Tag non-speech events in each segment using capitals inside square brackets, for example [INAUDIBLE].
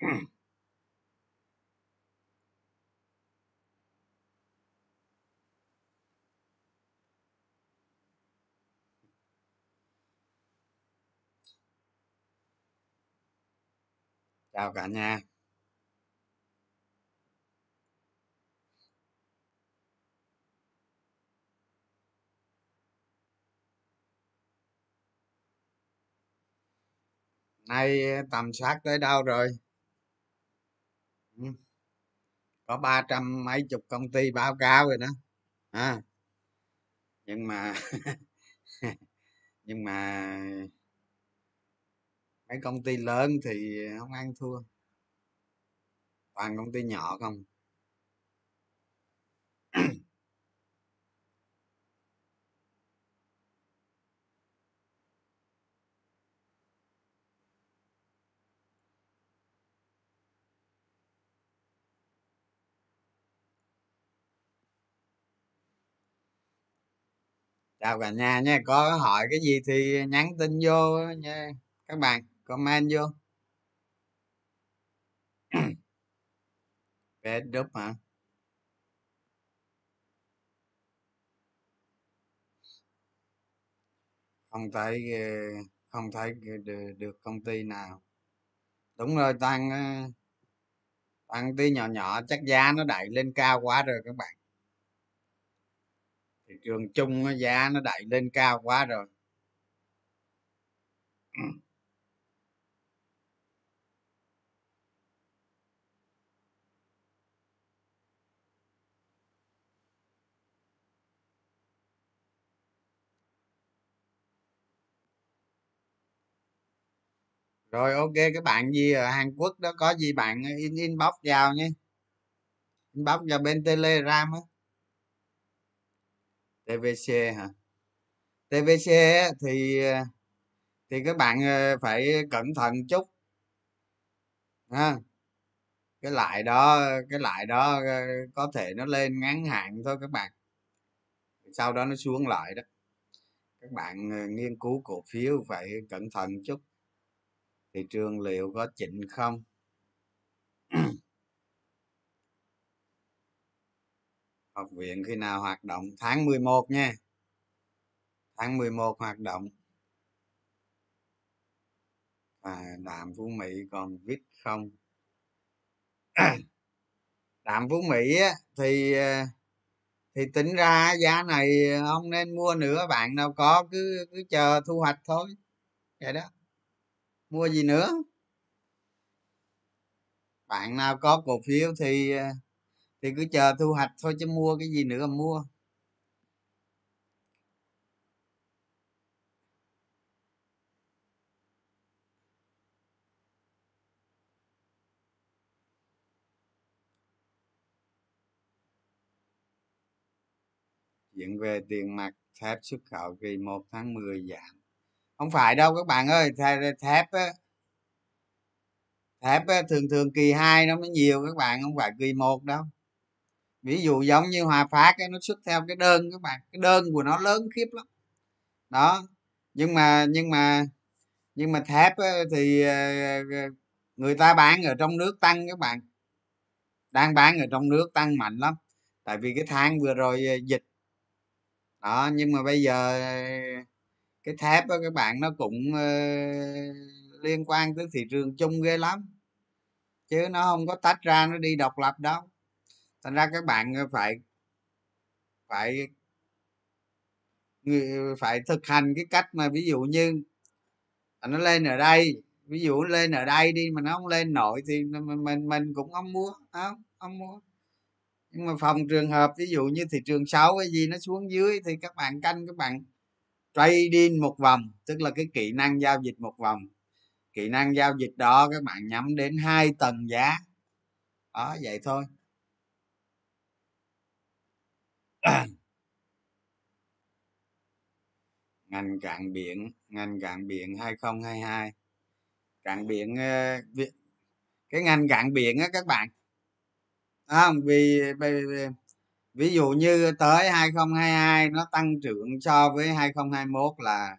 [CLEARS THROAT] chào cả nhà nay ờ, tầm soát tới đâu rồi có ba trăm mấy chục công ty báo cáo rồi đó. À, nhưng mà [LAUGHS] nhưng mà mấy công ty lớn thì không ăn thua. Toàn công ty nhỏ không. Chào cả nhà nha có hỏi cái gì thì nhắn tin vô nha. Các bạn comment vô. [CLEARS THROAT] Bé đúp hả? Không thấy ờ, không thấy được, được công ty nào. Đúng rồi tăng ờ, tăng tí nhỏ nhỏ chắc giá nó đẩy lên cao quá rồi các bạn thị trường chung giá nó đẩy lên cao quá rồi. Ừ. Rồi, ok các bạn gì ở hàn quốc đó, có gì bạn in inbox vào nhé. Inbox vào bên telegram á tvc hả? Tvc thì thì các bạn ờ, phải cẩn thận chút. Ha? Cái lại đó, cái lại đó ờ, có thể nó lên ngắn hạn thôi các bạn. Sau đó nó xuống lại đó. Các bạn ờ, nghiên cứu cổ phiếu phải cẩn thận chút. Thị trường liệu có chỉnh không? [CLEARS THROAT] học viện khi nào hoạt động? Tháng 11 nha. Tháng 11 hoạt động. À, đạm phú mỹ còn vít không? [COUGHS] Đạm phú mỹ á, thì ờ, thì tính ra giá này không nên mua nữa bạn nào có cứ cứ chờ thu hoạch thôi. Vậy đó. Mua gì nữa? Bạn nào có cổ phiếu thì ờ, thì cứ chờ thu hoạch thôi chứ mua cái gì nữa mà mua. Chuyện về tiền mặt thép xuất khẩu kỳ 1 tháng 10 giảm. Không phải đâu các bạn ơi thép á thép á, thường thường kỳ 2 nó mới nhiều các bạn không phải kỳ 1 đâu ví dụ giống như hòa phát ấy, nó xuất theo cái đơn các bạn cái đơn của nó lớn khiếp lắm. Đó nhưng mà nhưng mà nhưng mà thép ấy, thì ờ, ờ, người ta bán ở trong nước tăng các bạn. Đang bán ở trong nước tăng mạnh lắm tại vì cái tháng vừa rồi ờ, dịch. Đó nhưng mà bây giờ cái thép đó các bạn nó cũng uh, liên quan tới thị trường chung ghê lắm. Chứ nó không có tách ra nó đi độc lập đâu thành ra các bạn ờ, phải phải phải thực hành cái cách mà ví dụ như nó lên ở đây ví dụ lên ở đây đi mà nó không lên nổi thì mình mình, mình cũng không mua không? Không mua. Nhưng mà phòng trường hợp ví dụ như thị trường xấu cái gì nó xuống dưới thì các bạn canh các bạn trading một vòng tức là cái kỹ năng giao dịch một vòng. Kỹ năng giao dịch đó các bạn nhắm đến hai tầng giá. Đó vậy thôi ngành cạn biển ngành cạn biển 2022 cạn biển ờ, cái ngành cạn biển á các bạn. À, vì, vì ví dụ như tới 2022 nó tăng trưởng so với 2021 là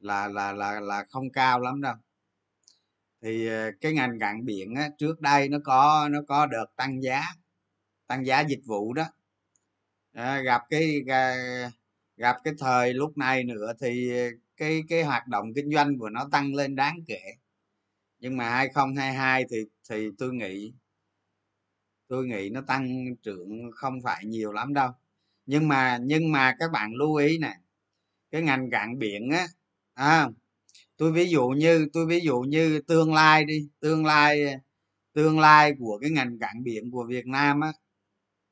là là là là không cao lắm đâu. Thì ờ, cái ngành cảng biển á, trước đây nó có nó có đợt tăng giá tăng giá dịch vụ đó à, gặp cái à, gặp cái thời lúc này nữa thì cái cái hoạt động kinh doanh của nó tăng lên đáng kể. Nhưng mà 2022 thì thì tôi nghĩ tôi nghĩ nó tăng trưởng không phải nhiều lắm đâu. Nhưng mà nhưng mà các bạn lưu ý nè cái ngành cạn biển á à, tôi ví dụ như tôi ví dụ như tương lai đi tương lai tương lai của cái ngành cảng biển của việt nam á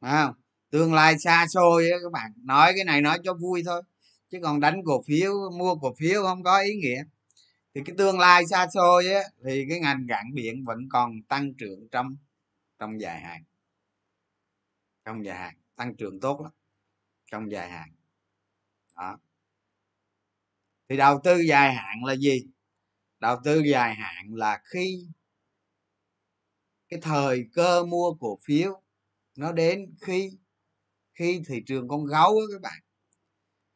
phải không? Tương lai xa xôi á, các bạn. Nói cái này nói cho vui thôi. Chứ còn đánh cổ phiếu, mua cổ phiếu không có ý nghĩa. Thì cái tương lai xa xôi á, thì cái ngành cảng biển vẫn còn tăng trưởng trong trong dài hạn. Trong dài hạn. Tăng trưởng tốt lắm. Trong dài hạn. Đó. Thì đầu tư dài hạn là gì? Đầu tư dài hạn là khi cái thời cơ mua cổ phiếu nó đến khi khi thị trường con gấu á các bạn,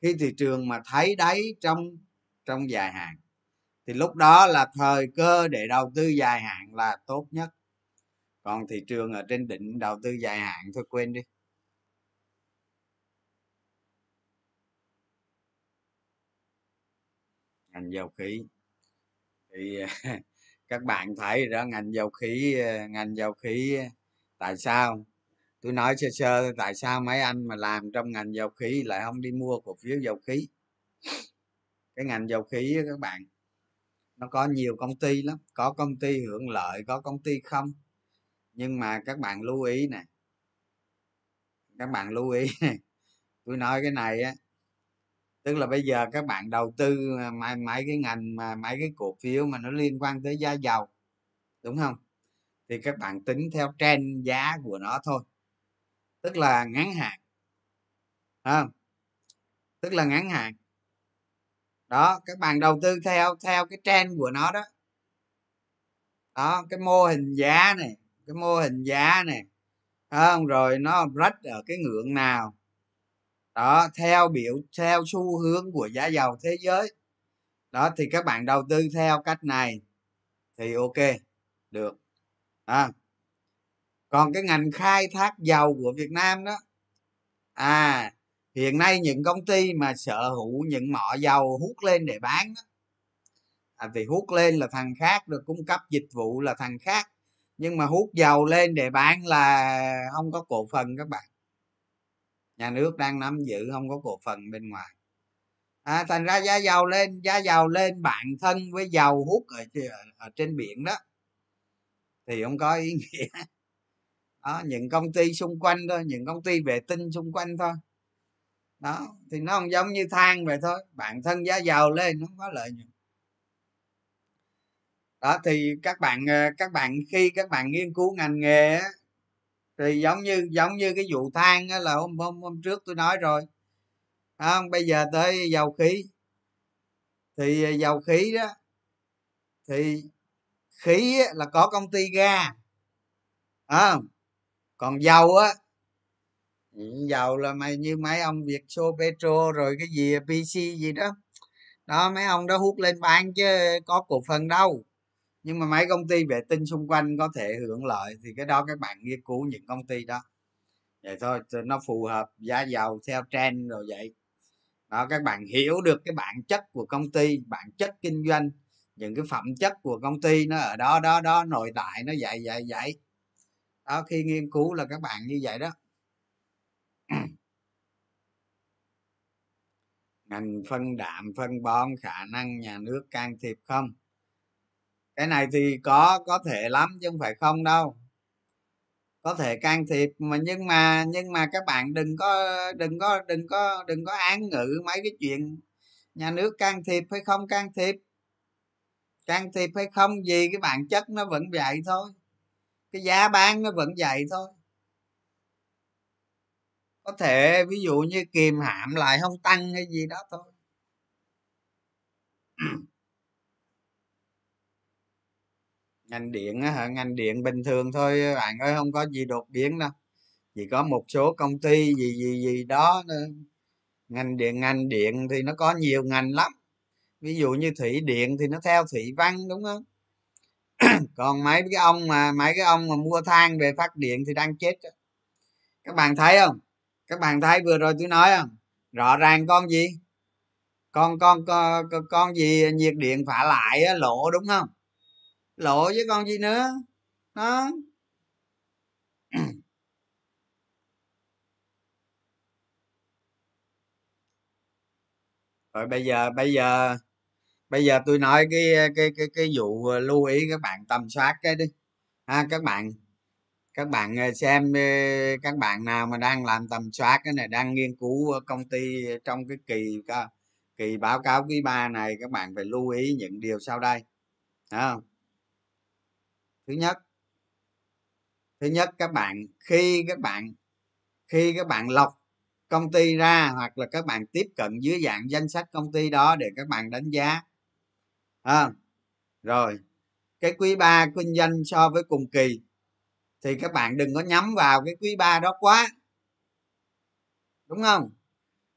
khi thị trường mà thấy đáy trong trong dài hạn, thì lúc đó là thời cơ để đầu tư dài hạn là tốt nhất. Còn thị trường ở trên đỉnh đầu tư dài hạn, thôi quên đi. Ngành dầu khí. Thì, [LAUGHS] các bạn thấy đó ngành dầu khí ờ, ngành dầu khí ờ, tại sao? Tôi nói sơ sơ tại sao mấy anh mà làm trong ngành dầu khí lại không đi mua cổ phiếu dầu khí. Cái ngành dầu khí các bạn, nó có nhiều công ty lắm, có công ty hưởng lợi, có công ty không. Nhưng mà các bạn lưu ý nè, các bạn lưu ý tôi nói cái này á, tức là bây giờ các bạn đầu tư à, mấy mấy cái ngành mà, mấy cái cổ phiếu mà nó liên quan tới giá dầu, đúng không? Thì các bạn tính theo trend giá của nó thôi tức là ngắn hạn. Không? Tức là ngắn hạn. Đó các bạn đầu tư theo theo cái trend của nó đó. Đó cái mô hình giá này cái mô hình giá này. Không? Rồi nó rách ở cái ngưỡng nào. Đó theo biểu theo xu hướng của giá dầu thế giới. Đó thì các bạn đầu tư theo cách này thì ok được. À, còn cái ngành khai thác dầu của việt nam đó à hiện nay những công ty mà sở hữu những mỏ dầu hút lên để bán đó, à, thì hút lên là thằng khác được cung cấp dịch vụ là thằng khác nhưng mà hút dầu lên để bán là không có cổ phần các bạn. Nhà nước đang nắm giữ không có cổ phần bên ngoài. À, thành ra giá dầu lên giá dầu lên bạn thân với dầu hút ở, ở trên biển đó thì không có ý nghĩa đó những công ty xung quanh thôi những công ty vệ tinh xung quanh thôi. Đó thì nó không giống như than vậy thôi bạn thân giá dầu lên nó không có lợi nhuận. Đó thì các bạn ờ, các bạn khi các bạn nghiên cứu ngành nghề á, thì giống như giống như cái vụ than á, là hôm, hôm hôm trước tôi nói rồi. Không bây giờ tới dầu khí. Thì ờ, dầu khí đó thì khí là có công ty ga. À, còn dầu á? Ừ, dầu là mày như mấy ông việt xô petro rồi cái gì pc gì đó. Đó, mấy ông đó hút lên bán chứ có cổ phần đâu. Nhưng mà mấy công ty vệ tinh xung quanh có thể hưởng lợi thì cái đó các bạn nghiên cứu những công ty đó. Vậy thôi nó phù hợp giá dầu theo trend rồi vậy. Đó, các bạn hiểu được cái bản chất của công ty, bản chất kinh doanh, những cái phẩm chất của công ty nó ở đó đó đó, nội tại nó vậy vậy vậy đó, khi nghiên cứu là các bạn như vậy đó. [CLEARS THROAT] Ngành phân đạm, phân bón, khả năng nhà nước can thiệp không? Cái này thì có có thể lắm chứ không phải không đâu. Có thể can thiệp mà nhưng mà nhưng mà các bạn đừng có đừng có đừng có đừng có án ngữ mấy cái chuyện nhà nước can thiệp hay không can thiệp. Can thiệp hay không gì cái bản chất nó vẫn vậy thôi cái giá bán nó vẫn vậy thôi. Có thể ví dụ như kìm hãm lại không tăng hay gì đó thôi. [CLEARS THROAT] Ngành điện á hả? Ngành điện bình thường thôi, bạn ơi, không có gì đột biến đâu. Chỉ có một số công ty gì gì gì đó ngành điện ngành điện thì nó có nhiều ngành lắm. Ví dụ như thủy điện thì nó theo thủy văn, đúng không? [COUGHS] còn mấy cái ông mà mấy cái ông mà mua than về phát điện thì đang chết các bạn thấy không? Các bạn thấy vừa rồi tôi nói không? Rõ ràng con gì? Con con con, con gì nhiệt điện phá lại lộ đúng không? Lộ với con gì nữa đó [COUGHS] rồi bây giờ bây giờ bây giờ tôi nói cái cái cái cái vụ ờ, lưu ý các bạn tầm soát cái đi ha, các bạn các bạn ờ, xem ờ, các bạn nào mà đang làm tầm soát cái này, đang nghiên cứu công ty trong cái kỳ kỳ báo cáo quý ba này, các bạn phải lưu ý những điều sau đây không? thứ nhất thứ nhất các bạn, khi các bạn, khi các bạn lọc công ty ra hoặc là các bạn tiếp cận dưới dạng danh sách công ty đó để các bạn đánh giá à, rồi. Cái quý ba kinh doanh so với cùng kỳ thì các bạn đừng có nhắm vào cái quý ba đó quá. Đúng không?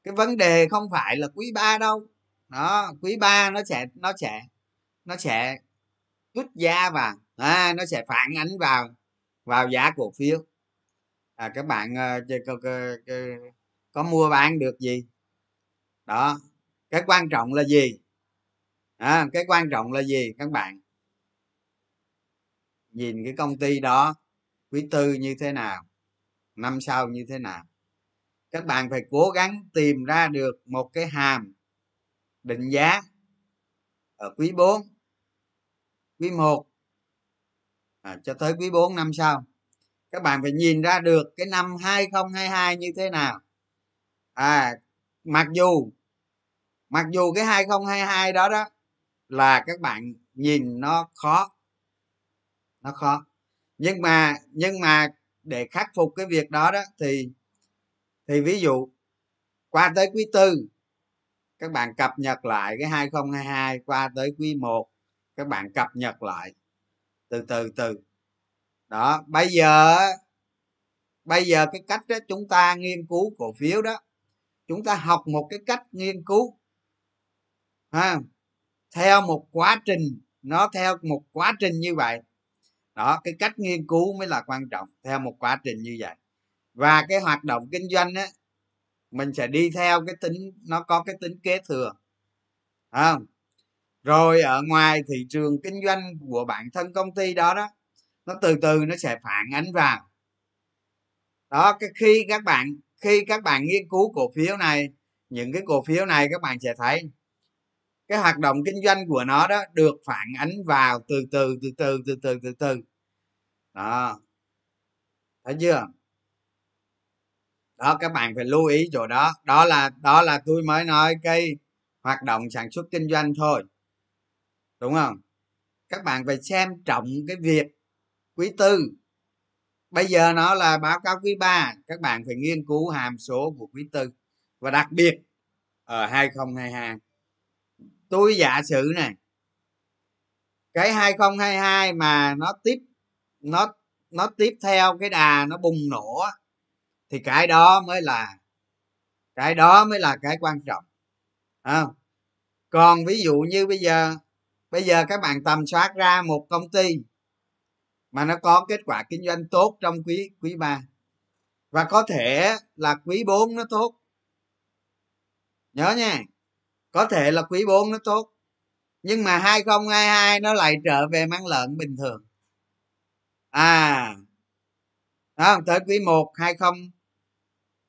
Cái vấn đề không phải là quý ba đâu. Đó quý ba nó sẽ nó sẽ nó sẽ rút giá vào. À, nó sẽ phản ánh vào vào giá cổ phiếu. À, các bạn uh, có, có, có, có mua bán được gì? Đó. Cái quan trọng là gì? À, cái quan trọng là gì các bạn? Nhìn cái công ty đó quý tư như thế nào năm sau như thế nào? Các bạn phải cố gắng tìm ra được một cái hàm định giá ở quý 4 quý 1 à, cho tới quý 4 năm sau. Các bạn phải nhìn ra được cái năm 2022 như thế nào. À mặc dù mặc dù cái 2022 đó đó là các bạn nhìn nó khó. Nó khó. Nhưng mà nhưng mà để khắc phục cái việc đó đó thì thì ví dụ, qua tới quý tư, các bạn cập nhật lại cái 2022 qua tới quý 1 các bạn cập nhật lại. Từ từ từ. Đó, bây giờ bây giờ cái cách đó chúng ta nghiên cứu cổ phiếu đó, chúng ta học một cái cách nghiên cứu, ha theo một quá trình, nó theo một quá trình như vậy. Đó, cái cách nghiên cứu mới là quan trọng, theo một quá trình như vậy. Và cái hoạt động kinh doanh á, mình sẽ đi theo cái tính, nó có cái tính kế thừa. Không? Rồi ở ngoài thị trường kinh doanh của bản thân công ty đó đó, nó từ từ nó sẽ phản ánh vào. Đó, cái khi các bạn, khi các bạn nghiên cứu cổ phiếu này, những cái cổ phiếu này các bạn sẽ thấy cái hoạt động kinh doanh của nó đó được phản ánh vào từ từ từ từ từ từ từ từ. Đó. Thấy chưa? Đó, các bạn phải lưu ý chỗ đó. Đó là đó là tôi mới nói cái hoạt động sản xuất kinh doanh thôi. Đúng không? Các bạn phải xem trọng cái việc quý tư. Bây giờ nó là báo cáo quý ba, các bạn phải nghiên cứu hàm số của quý tư. Và đặc biệt, ở 2022 tôi giả sử này cái 2022 mà nó tiếp nó nó tiếp theo cái đà nó bùng nổ thì cái đó mới là cái đó mới là cái quan trọng. À, còn ví dụ như bây giờ bây giờ các bạn tầm soát ra một công ty mà nó có kết quả kinh doanh tốt trong quý quý ba và có thể là quý 4 nó tốt. Nhớ nha có thể là quý 4 nó tốt nhưng mà 2022 nó lại trở về mang lợn bình thường. À đó, tới quý 1 20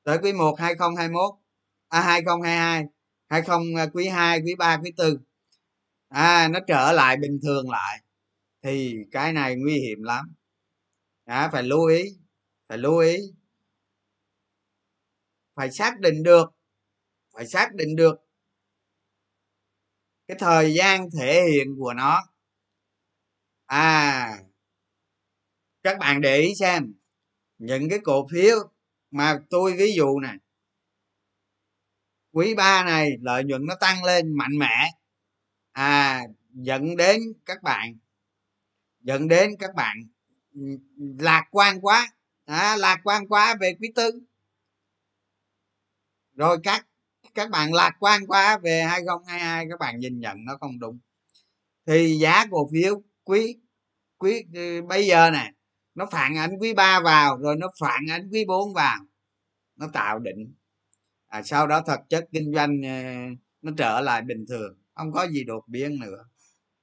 tới quý 1 2021 à 2022 20 à, quý 2 quý 3 quý 4 à nó trở lại bình thường lại thì cái này nguy hiểm lắm. À, phải lưu ý phải lưu ý. Phải xác định được phải xác định được cái thời gian thể hiện của nó. À các bạn để ý xem những cái cổ phiếu mà tôi ví dụ này quý ba này lợi nhuận nó tăng lên mạnh mẽ. À dẫn đến các bạn dẫn đến các bạn ừ, lạc quan quá. À, lạc quan quá về quý tư. Rồi các các bạn lạc quan quá về 2022 các bạn nhìn nhận nó không đúng. Thì giá cổ phiếu quý quý ừ, bây giờ nè nó phản ánh quý ba vào rồi nó phản ánh quý 4 vào nó tạo định à, sau đó thực chất kinh doanh ờ, nó trở lại bình thường không có gì đột biến nữa.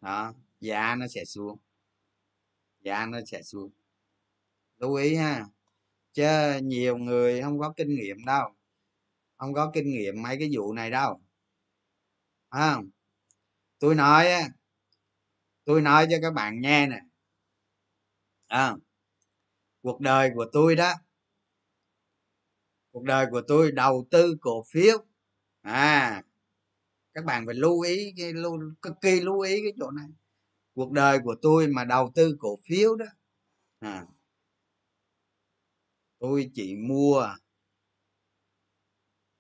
Đó giá nó sẽ xuống. Giá nó sẽ xuống. Lưu ý ha chứ nhiều người không có kinh nghiệm đâu không có kinh nghiệm mấy cái vụ này đâu. À, tôi nói tôi nói cho các bạn nghe nè. À, cuộc đời của tôi đó cuộc đời của tôi đầu tư cổ phiếu. À các bạn phải lưu ý cái lưu, cực kỳ lưu ý cái chỗ này. Cuộc đời của tôi mà đầu tư cổ phiếu đó à, tôi chỉ mua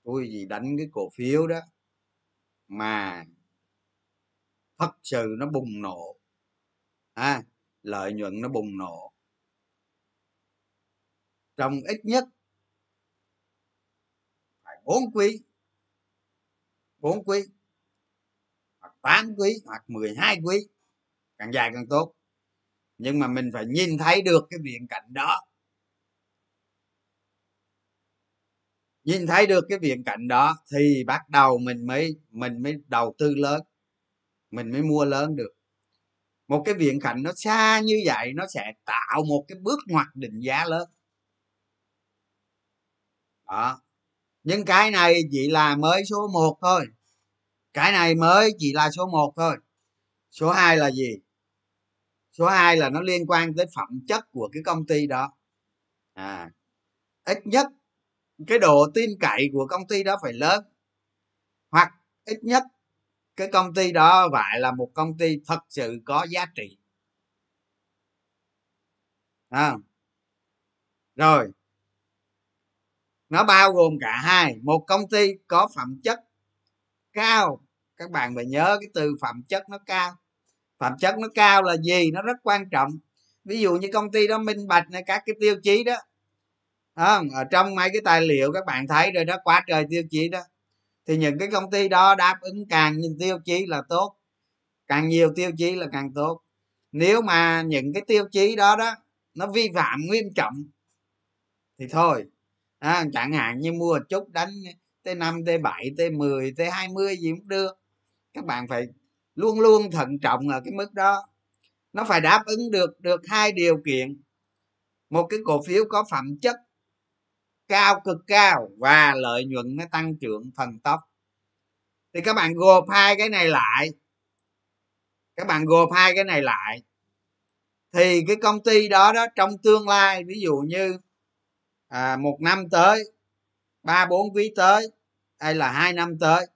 tôi gì đánh cái cổ phiếu đó mà thật sự nó bùng nổ. À, lợi nhuận nó bùng nổ. Trong ít nhất phải bốn quý bốn quý hoặc tám quý hoặc 12 quý càng dài càng tốt. Nhưng mà mình phải nhìn thấy được cái viễn cảnh đó. Nhìn thấy được cái viễn cảnh đó thì bắt đầu mình mới mình mới đầu tư lớn, mình mới mua lớn được. Một cái viễn cảnh nó xa như vậy nó sẽ tạo một cái bước ngoặt định giá lớn. Đó. Nhưng cái này chỉ là mới số 1 thôi. Cái này mới chỉ là số 1 thôi. Số 2 là gì? Số 2 là nó liên quan tới phẩm chất của cái công ty đó. À ít nhất cái độ tin cậy của công ty đó phải lớn. Hoặc ít nhất, cái công ty đó phải là một công ty thật sự có giá trị. À. rồi. Nó bao gồm cả hai, một công ty có phẩm chất cao. Các bạn phải nhớ cái từ phẩm chất nó cao. Phẩm chất nó cao là gì? Nó rất quan trọng. Ví dụ như công ty đó minh bạch này, các cái tiêu chí đó không ở trong mấy cái tài liệu các bạn thấy rồi đó quá trời tiêu chí đó. Thì những cái công ty đó đáp ứng càng nhiều tiêu chí là tốt. Càng nhiều tiêu chí là càng tốt. Nếu mà những cái tiêu chí đó đó nó vi phạm nghiêm trọng thì thôi. À, chẳng hạn như mua chút đánh t 5 t 7 t 10 t 20 gì cũng được. Các bạn phải luôn luôn thận trọng ở cái mức đó. Nó phải đáp ứng được được hai điều kiện. Một cái cổ phiếu có phẩm chất cao cực cao và lợi nhuận nó tăng trưởng thần tốc. Thì các bạn gộp hai cái này lại. Các bạn gộp hai cái này lại. Thì cái công ty đó đó trong tương lai ví dụ như à, một năm tới ba bốn quý tới hay là hai năm tới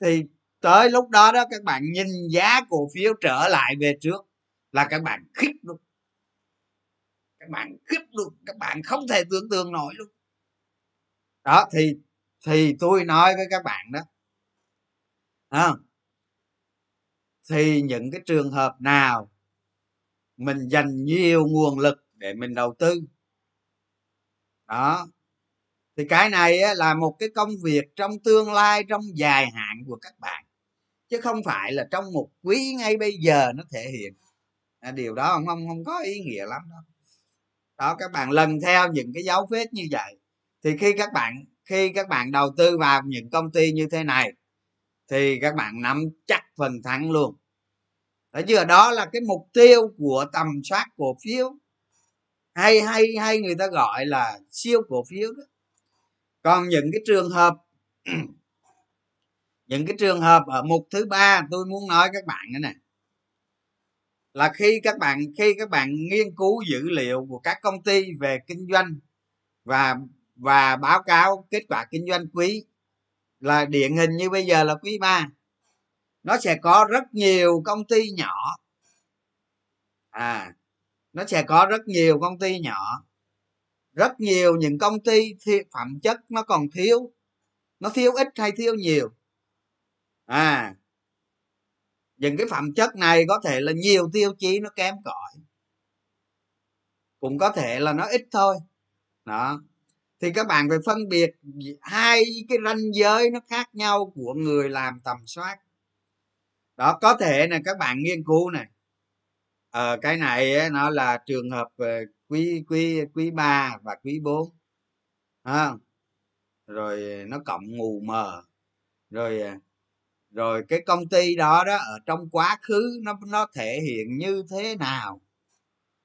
thì tới lúc đó đó các bạn nhìn giá cổ phiếu trở lại về trước là các bạn khích luôn các bạn khiếp luôn các bạn không thể tưởng tượng nổi luôn. Đó thì thì tôi nói với các bạn đó. À, thì những cái trường hợp nào mình dành nhiều nguồn lực để mình đầu tư? Đó thì cái này là một cái công việc trong tương lai trong dài hạn của các bạn chứ không phải là trong một quý ngay bây giờ nó thể hiện. À, điều đó không không không có ý nghĩa lắm đâu đó, các bạn lần theo những cái dấu vết như vậy. Thì khi các bạn, khi các bạn đầu tư vào những công ty như thế này, thì các bạn nắm chắc phần thắng luôn. Đó chưa? Đó là cái mục tiêu của tầm soát cổ phiếu. Hay hay hay người ta gọi là siêu cổ phiếu đó. Còn những cái trường hợp, [CLEARS THROAT] những cái trường hợp ở mục thứ ba tôi muốn nói các bạn cái này là khi các bạn, khi các bạn nghiên cứu dữ liệu của các công ty về kinh doanh và và báo cáo kết quả kinh doanh quý là điển hình như bây giờ là quý ba, nó sẽ có rất nhiều công ty nhỏ. À nó sẽ có rất nhiều công ty nhỏ. Rất nhiều những công ty phẩm chất nó còn thiếu. Nó thiếu ít hay thiếu nhiều? À những cái phẩm chất này có thể là nhiều tiêu chí nó kém cỏi. Cũng có thể là nó ít thôi. Đó. Thì các bạn phải phân biệt hai cái ranh giới nó khác nhau của người làm tầm soát. Đó có thể là các bạn nghiên cứu này ờ, cái này ấy, nó là trường hợp quý quý quý ba và quý bốn. À, rồi nó cộng mù mờ. Rồi à, rồi cái công ty đó đó ở trong quá khứ nó nó thể hiện như thế nào?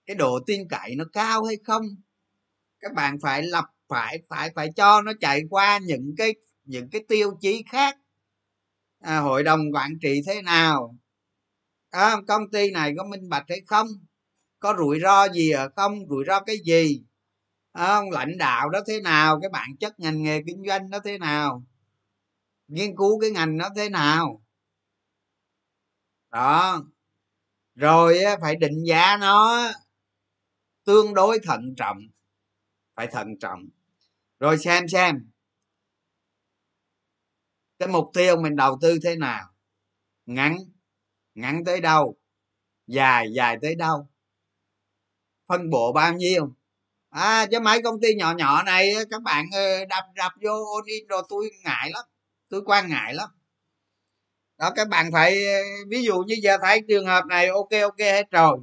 Cái độ tin cậy nó cao hay không? Các bạn phải lập phải phải phải cho nó chạy qua những cái những cái tiêu chí khác. À, hội đồng quản trị thế nào? À, công ty này có minh bạch hay không? Có rủi ro gì ở không? Rủi ro cái gì? À, lãnh đạo đó thế nào? Cái bản chất ngành nghề kinh doanh đó thế nào? Nghiên cứu cái ngành nó thế nào. Đó. Rồi phải định giá nó tương đối thận trọng, phải thận trọng. Rồi xem xem. Cái mục tiêu mình đầu tư thế nào? Ngắn ngắn tới đâu? Dài dài tới đâu? Phân bổ bao nhiêu? À chứ mấy công ty nhỏ nhỏ này các bạn ờ, đập đập vô ôn in rồi tôi ngại lắm tôi quan ngại lắm. Đó các bạn phải ví dụ như giờ thấy trường hợp này ok ok hết rồi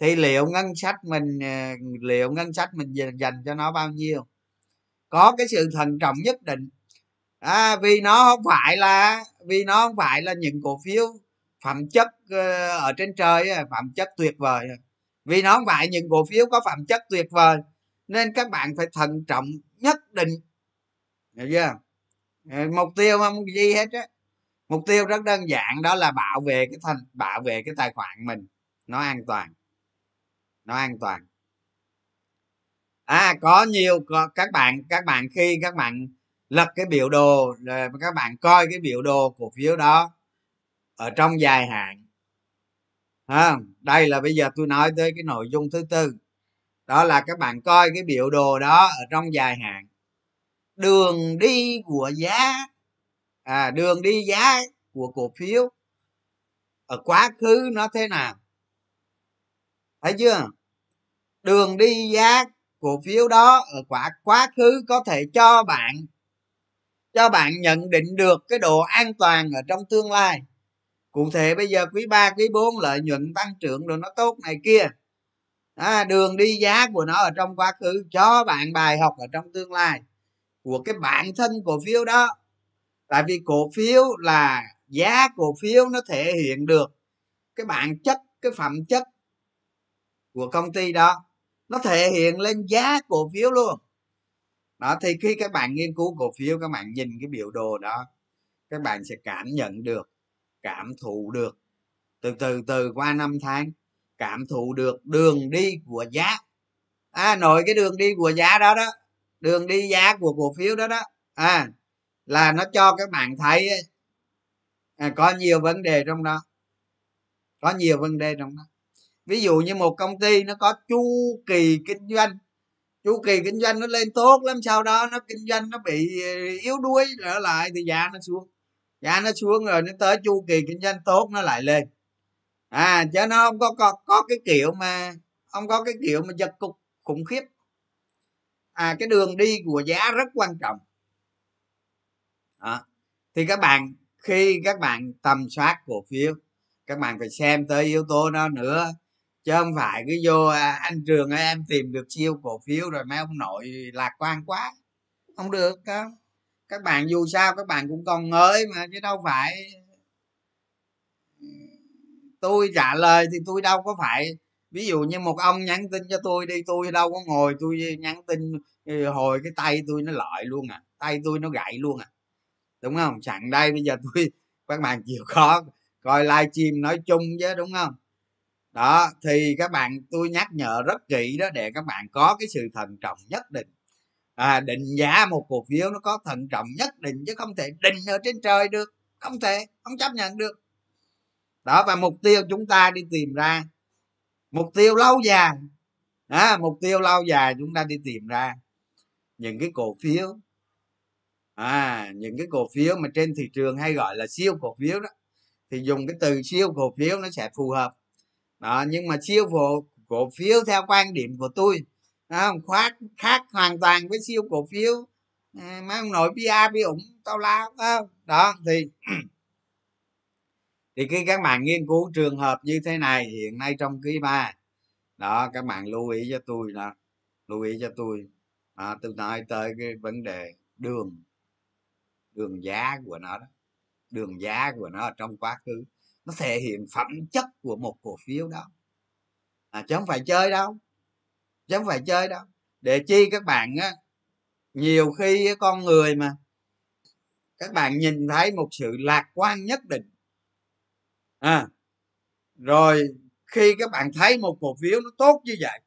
thì liệu ngân sách mình ờ, liệu ngân sách mình dành cho nó bao nhiêu? Có cái sự thận trọng nhất định. À, vì nó không phải là vì nó không phải là những cổ phiếu phẩm chất ờ, ở trên trời phẩm chất tuyệt vời. Vì nó không phải những cổ phiếu có phẩm chất tuyệt vời nên các bạn phải thận trọng nhất định. Hiểu chưa? Ừ, mục tiêu không? Gì hết á? Mục tiêu rất đơn giản đó là bảo vệ cái thành bảo vệ cái tài khoản mình. Nó an toàn. Nó an toàn. À có nhiều có, các bạn các bạn khi các bạn lật cái biểu đồ rồi các bạn coi cái biểu đồ cổ phiếu đó ở trong dài hạn. À, đây là bây giờ tôi nói tới cái nội dung thứ tư. Đó là các bạn coi cái biểu đồ đó ở trong dài hạn đường đi của giá. À đường đi giá của cổ phiếu. Ở quá khứ nó thế nào? Thấy chưa? Đường đi giá cổ phiếu đó ở quá quá khứ có thể cho bạn cho bạn nhận định được cái độ an toàn ở trong tương lai. Cụ thể bây giờ quý 3, quý 4 lợi nhuận tăng trưởng rồi nó tốt này kia. À, đường đi giá của nó ở trong quá khứ cho bạn bài học ở trong tương lai của cái bản thân cổ phiếu đó. Tại vì cổ phiếu là giá cổ phiếu nó thể hiện được cái bản chất, cái phẩm chất của công ty đó. Nó thể hiện lên giá cổ phiếu luôn. Đó, thì khi các bạn nghiên cứu cổ phiếu, các bạn nhìn cái biểu đồ đó, các bạn sẽ cảm nhận được, cảm thụ được. Từ từ từ qua năm tháng, cảm thụ được đường đi của giá. À nội cái đường đi của giá đó đó đường đi giá của cổ phiếu đó đó. À là nó cho các bạn thấy à, có nhiều vấn đề trong đó. Có nhiều vấn đề trong đó. Ví dụ như một công ty nó có chu kỳ kinh doanh. Chu kỳ kinh doanh nó lên tốt lắm sau đó nó kinh doanh nó bị ờ, yếu đuối trở lại thì giá nó xuống. Giá nó xuống rồi nó tới chu kỳ kinh doanh tốt nó lại lên. À chứ nó không có có, có cái kiểu mà không có cái kiểu mà giật cục khủng khiếp à cái đường đi của giá rất quan trọng đó. thì các bạn khi các bạn tầm soát cổ phiếu các bạn phải xem tới yếu tố đó nữa chứ không phải cứ vô à, anh trường ơi em tìm được siêu cổ phiếu rồi mấy ông nội lạc quan quá không được đó. các bạn dù sao các bạn cũng còn mới mà chứ đâu phải tôi trả lời thì tôi đâu có phải ví dụ như một ông nhắn tin cho tôi đi tôi đâu có ngồi tôi nhắn tin ừ, hồi cái tay tôi nó lợi luôn à tay tôi nó gãy luôn à. Đúng không? Sẵn đây bây giờ [LAUGHS] tôi các bạn chịu khó coi livestream nói chung chứ đúng không? Đó thì các bạn tôi nhắc nhở rất kỹ đó để các bạn có cái sự thận trọng nhất định. À, định giá một cổ phiếu nó có thận trọng nhất định chứ không thể định ở trên trời được. Không thể không chấp nhận được. Đó và mục tiêu chúng ta đi tìm ra mục tiêu lâu dài. À, mục tiêu lâu dài chúng ta đi tìm ra những cái cổ phiếu. À những cái cổ phiếu mà trên thị trường hay gọi là siêu cổ phiếu đó thì dùng cái từ siêu cổ phiếu nó sẽ phù hợp. Đó nhưng mà siêu cổ cổ phiếu theo quan điểm của tôi không khác khác hoàn toàn với siêu cổ phiếu à, mấy ông nội pa bị ủng tao lao đó, đó thì thì khi các bạn nghiên cứu trường hợp như thế này hiện nay trong quý ba đó các bạn lưu ý cho tôi đó lưu ý cho tôi. À, tôi nói tới cái vấn đề đường đường giá của nó đó. Đường giá của nó trong quá khứ nó thể hiện phẩm chất của một cổ phiếu đó. À, chứ không phải chơi đâu chứ không phải chơi đâu. Để chi các bạn á nhiều khi con người mà các bạn nhìn thấy một sự lạc quan nhất định à rồi khi các bạn thấy một cổ phiếu nó tốt như vậy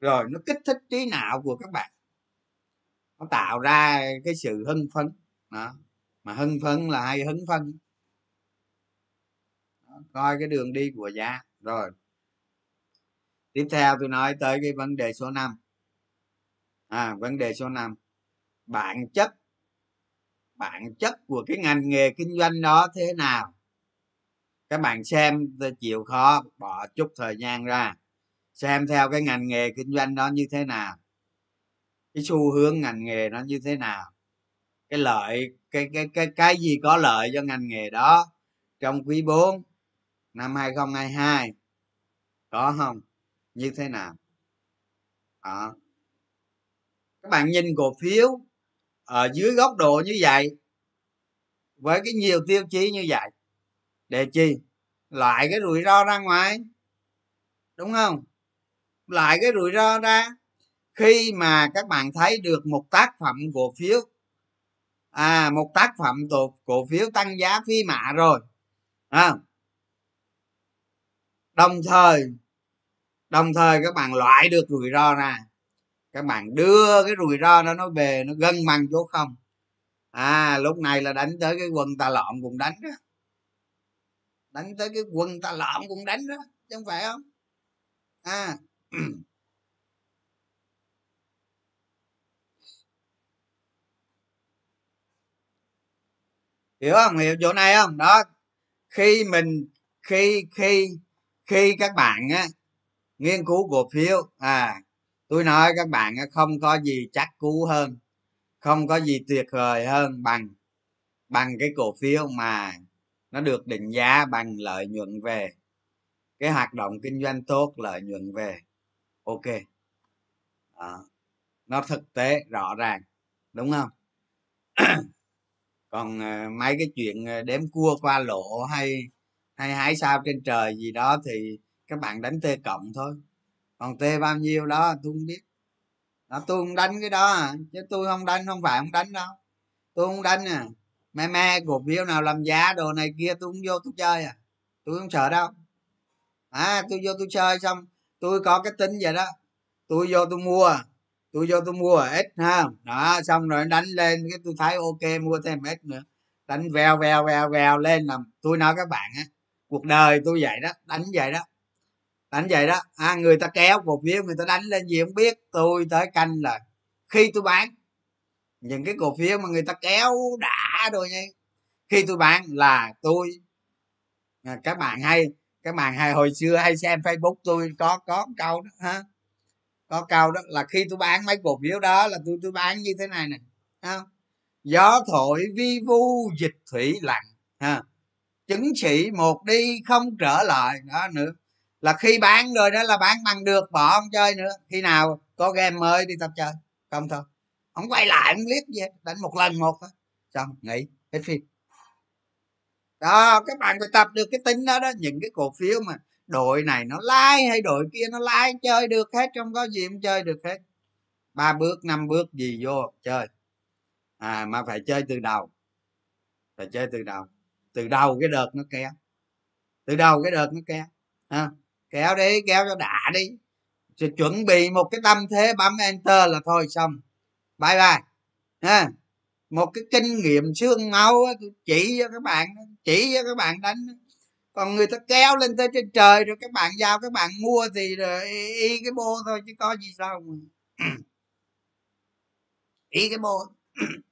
rồi nó kích thích trí não của các bạn nó tạo ra cái sự hưng phấn. Đó mà hưng phấn là hay hứng phân đó, coi cái đường đi của giá. Rồi tiếp theo tôi nói tới cái vấn đề số 5 à vấn đề số 5 bản chất bản chất của cái ngành nghề kinh doanh đó thế nào? Các bạn xem chịu khó, bỏ chút thời gian ra. Xem theo cái ngành nghề kinh doanh đó như thế nào. Cái xu hướng ngành nghề nó như thế nào. Cái lợi, cái cái cái cái gì có lợi cho ngành nghề đó trong quý 4 năm 2022 có không? Như thế nào? Đó. các bạn nhìn cổ phiếu ở dưới góc độ như vậy, với cái nhiều tiêu chí như vậy để chi? Loại cái rủi ro ra ngoài. Đúng không? Lại cái rủi ro ra. Khi mà các bạn thấy được một tác phẩm cổ phiếu à một tác phẩm tổ cổ phiếu tăng giá phi mạ rồi à, đồng thời đồng thời các bạn loại được rủi ro ra. Các bạn đưa cái rủi ro đó nó về nó gân bằng chỗ không. À lúc này là đánh tới cái quần tà lọn cũng đánh đó đánh tới cái quần ta lọn cũng đánh đó, chứ không phải không? À. [CLEARS THROAT] Hiểu không? Hiểu chỗ này không? Đó. Khi mình, khi khi khi các bạn á, nghiên cứu cổ phiếu à tôi nói các bạn không có gì chắc cú hơn, không có gì tuyệt vời hơn bằng bằng cái cổ phiếu mà nó được định giá bằng lợi nhuận về. Cái hoạt động kinh doanh tốt lợi nhuận về. Ok. À, nó thực tế rõ ràng. Đúng không? [CLEARS THROAT] Còn ờ, mấy cái chuyện ờ, đếm cua qua lộ hay hay hái sao trên trời gì đó thì các bạn đánh t cộng thôi. Còn t bao nhiêu đó tôi không biết. Đó, tôi không đánh cái đó à. Chứ tôi không đánh không phải không đánh đâu. Tôi không đánh à me me cổ phiếu nào làm giá đồ này kia tôi cũng vô tôi chơi à. Tôi không sợ đâu. À tôi vô tôi chơi xong tôi có cái tính vậy đó. Tôi vô tôi mua. Tôi vô tôi mua ít ha. Đó xong rồi đánh lên cái tôi thấy ok mua thêm ít nữa. Đánh vèo vèo vèo vèo lên làm tôi nói các bạn á cuộc đời tôi vậy đó đánh vậy đó. Đánh vậy đó. À, người ta kéo cổ phiếu người ta đánh lên gì không biết. Tôi tới canh là khi tôi bán những cái cổ phiếu mà người ta kéo đã rồi nha. Khi tôi bán là tôi à, các bạn hay các bạn hay hồi xưa hay xem facebook tôi có có câu đó ha. Có câu đó là khi tôi bán mấy cổ phiếu đó là tôi tôi bán như thế này nè không gió thổi vi vu dịch thủy lặng ha. Chứng chỉ một đi không trở lại đó nữa. Là khi bán rồi đó là bán bằng được bỏ không chơi nữa. Khi nào có game mới đi tập chơi không thôi không quay lại không biết gì đánh một lần một thôi xong nghỉ. Hết phim. Đó các bạn phải tập được cái tính đó đó. Những cái cổ phiếu mà đội này nó lái hay đội kia nó lái chơi được hết trong có gì cũng chơi được hết. Ba bước năm bước gì vô chơi. À mà phải chơi từ đầu. Phải chơi từ đầu. Từ đầu cái đợt nó kéo. Từ đầu cái đợt nó kéo. À, kéo đi kéo cho đã đi. Rồi chuẩn bị một cái tâm thế bấm enter là thôi xong bye bye. Ha. Một cái kinh nghiệm xương máu chỉ cho các bạn, chỉ cho các bạn đánh còn người ta kéo lên tới trên trời rồi các bạn giao, các bạn mua thì rồi y cái bô thôi chứ có gì sao mà. [CLEARS THROAT] Y cái bô. [CLEARS THROAT]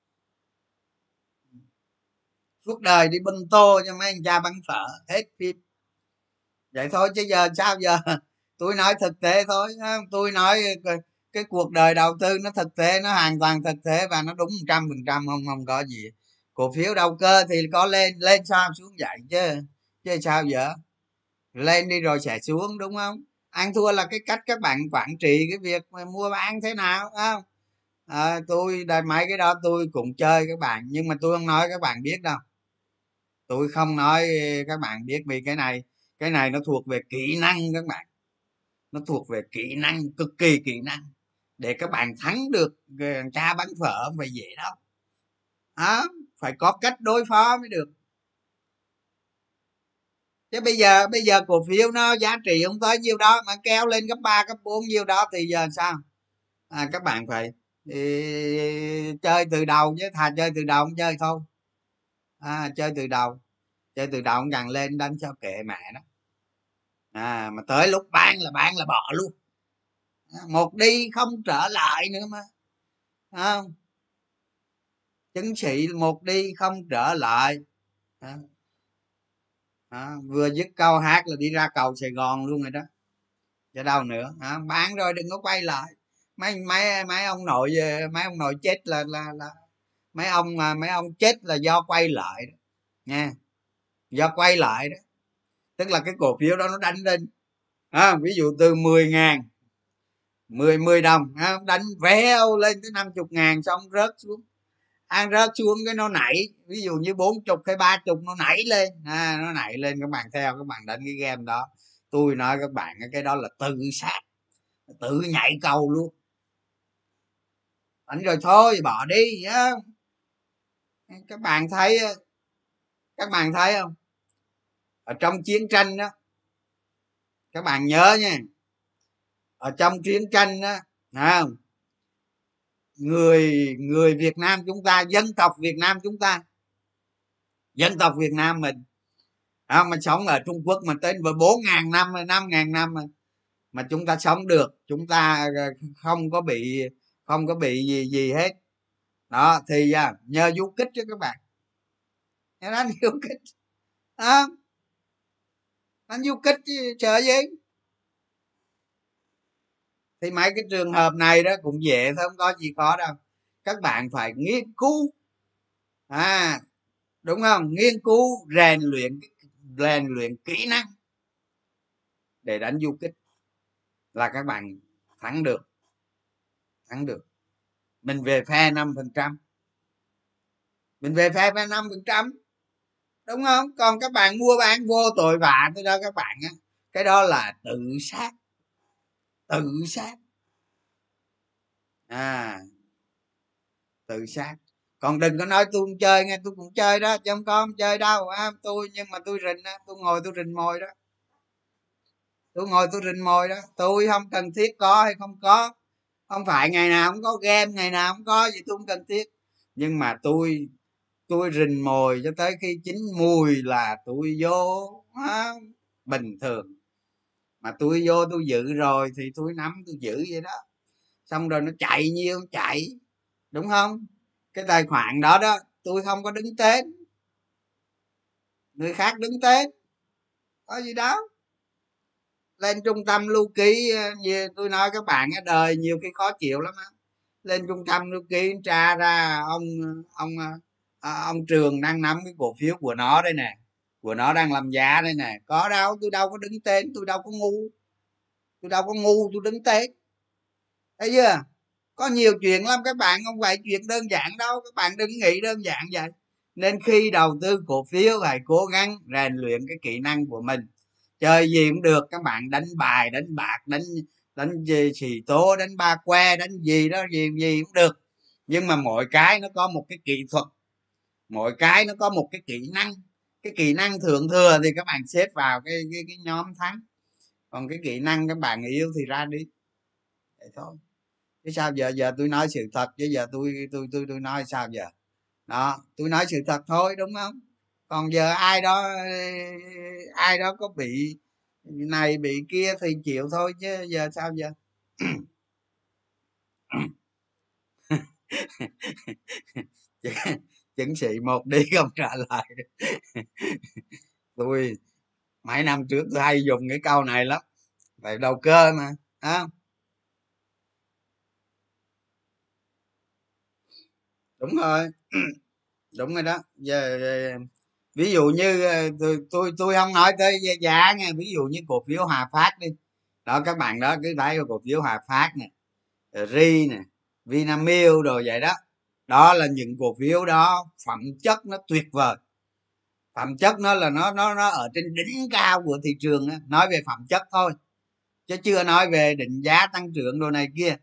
Suốt đời đi bưng tô cho mấy anh cha bắn phở, hết phim. Vậy thôi chứ giờ, sao giờ? [LAUGHS] Tôi nói thực tế thôi tôi nói cái cuộc đời đầu tư nó thực tế nó hoàn toàn thực tế và nó đúng trăm phần trăm không không có gì. Cổ phiếu đầu cơ thì có lên lên sao xuống dậy chứ? Chứ sao vậy lên đi rồi sẽ xuống đúng không? Ăn thua là cái cách các bạn quản trị cái việc mà mua bán thế nào không? À, tôi đây mấy cái đó tôi cũng chơi các bạn nhưng mà tôi không nói các bạn biết đâu. Tôi không nói các bạn biết vì cái này cái này nó thuộc về kỹ năng các bạn. Nó thuộc về kỹ năng cực kỳ kỹ năng để các bạn thắng được ờ, cha bán phở không phải dễ đâu. Đó phải có cách đối phó mới được. Chứ bây giờ bây giờ cổ phiếu nó giá trị không tới nhiêu đó mà kéo lên cấp 3, cấp 4 nhiêu đó thì giờ sao? À, các bạn phải thì, chơi từ đầu chứ thà chơi từ đầu không chơi thôi. À, chơi từ đầu chơi từ đầu không cần lên đánh cho kệ mẹ đó à mà tới lúc bán là bán là bỏ luôn một đi không trở lại nữa mà. Không? Chứng sĩ một đi không trở lại. À, à, vừa dứt câu hát là đi ra cầu sài gòn luôn rồi đó. Cho đâu nữa à, bán rồi đừng có quay lại. Mấy mấy mấy ông nội mấy ông nội chết là là là mấy ông mà mấy ông chết là do quay lại đó. Nha do quay lại đó. Tức là cái cổ phiếu đó nó đánh lên. À, ví dụ từ 10 ngàn 10 10 đồng đánh véo lên tới 50 ngàn xong rớt xuống. Ăn rớt xuống cái nó nảy ví dụ như bốn chục hay ba chục nó nảy lên. À, nó nảy lên các bạn theo các bạn đánh cái game đó. Tôi nói các bạn cái đó là tự sát tự nhảy cầu luôn. Đánh rồi thôi bỏ đi nhá. Các bạn thấy các bạn thấy không? Ở trong chiến tranh đó các bạn nhớ nha ở trong chiến tranh đó không người người việt nam chúng ta dân tộc việt nam chúng ta dân tộc việt nam mình à, mà sống ở trung quốc mà tới bốn ngàn năm năm ngàn năm mà, mà chúng ta sống được chúng ta ờ, không có bị không có bị gì gì hết. Đó thì à, nhờ du kích chứ các bạn. Nhớ đánh du kích à, đánh du kích chứ chờ gì? Thì mấy cái trường hợp này đó cũng dễ thôi không có gì khó đâu. Các bạn phải nghiên cứu. À đúng không? Nghiên cứu, rèn luyện rèn luyện kỹ năng để đánh du kích là các bạn thắng được. Thắng được. Mình về phe năm phần trăm. Mình về phe phe năm phần trăm, đúng không? Còn các bạn mua bán vô tội vạ tới đó các bạn á, cái đó là tự sát tự sát. À tự sát. Còn đừng có nói tôi không chơi nghe tôi cũng chơi đó chứ không có không chơi đâu. À, tôi nhưng mà tôi rình tôi ngồi tôi rình mồi đó. Tôi ngồi tôi rình mồi đó. Tôi không cần thiết có hay không có. Không phải ngày nào cũng có game ngày nào cũng có gì tôi không cần thiết. Nhưng mà tôi tôi rình mồi cho tới khi chín mùi là tôi vô à, bình thường mà tôi vô tôi giữ rồi thì tôi nắm tôi giữ vậy đó. Xong rồi nó chạy nhiêu chạy, đúng không? Cái tài khoản đó đó tôi không có đứng tên. Người khác đứng tên. Có gì đó. Lên trung tâm lưu ký ờ, như tôi nói các bạn đời nhiều khi khó chịu lắm á. Lên trung tâm lưu ký tra ra ông ông ờ, ờ, ông trường đang nắm cái cổ phiếu của nó đây nè của nó đang làm giá đây nè. Có đâu, tôi đâu có đứng tên, tôi đâu có ngu. Tôi đâu có ngu, tôi đứng tên. Thấy chưa? Có nhiều chuyện lắm. Các bạn không phải chuyện đơn giản đâu. Các bạn đừng nghĩ đơn giản vậy. Nên khi đầu tư cổ phiếu phải cố gắng rèn luyện cái kỹ năng của mình. Chơi gì cũng được. Các bạn đánh bài, đánh bạc, đánh đánh gì xì tố, đánh ba que, đánh gì đó, gì gì cũng được. Nhưng mà mỗi cái nó có một cái kỹ thuật. Mỗi cái nó có một cái kỹ năng cái kỹ năng thượng thừa thì các bạn xếp vào cái cái, cái nhóm thắng. Còn cái kỹ năng các bạn yêu thì ra đi. Vậy thôi. Chứ sao giờ giờ tôi nói sự thật chứ giờ tôi tôi tôi tôi nói sao giờ? Đó tôi nói sự thật thôi đúng không? Còn giờ ai đó ai đó có bị này bị kia thì chịu thôi chứ giờ sao giờ? [CLEARS THROAT] chứng sĩ một đi [LAUGHS] không trả lại. tôi mấy năm trước tôi hay dùng cái câu này lắm. Tại đầu cơ mà à. đúng rồi. [CLEARS THROAT] Đúng rồi đó. Giờ ví dụ như ờ, tôi tôi tôi không nói tới giá nha. Ví dụ như cổ phiếu hòa phát đi. Đó, các bạn đó cứ thấy cổ phiếu hòa phát nè ờ, ri nè, vinamilk rồi vậy đó đó là những cổ phiếu đó, phẩm chất nó tuyệt vời. Phẩm chất nó là nó nó nó ở trên đỉnh cao của thị trường nói về phẩm chất thôi, chứ chưa nói về định giá tăng trưởng đồ này kia.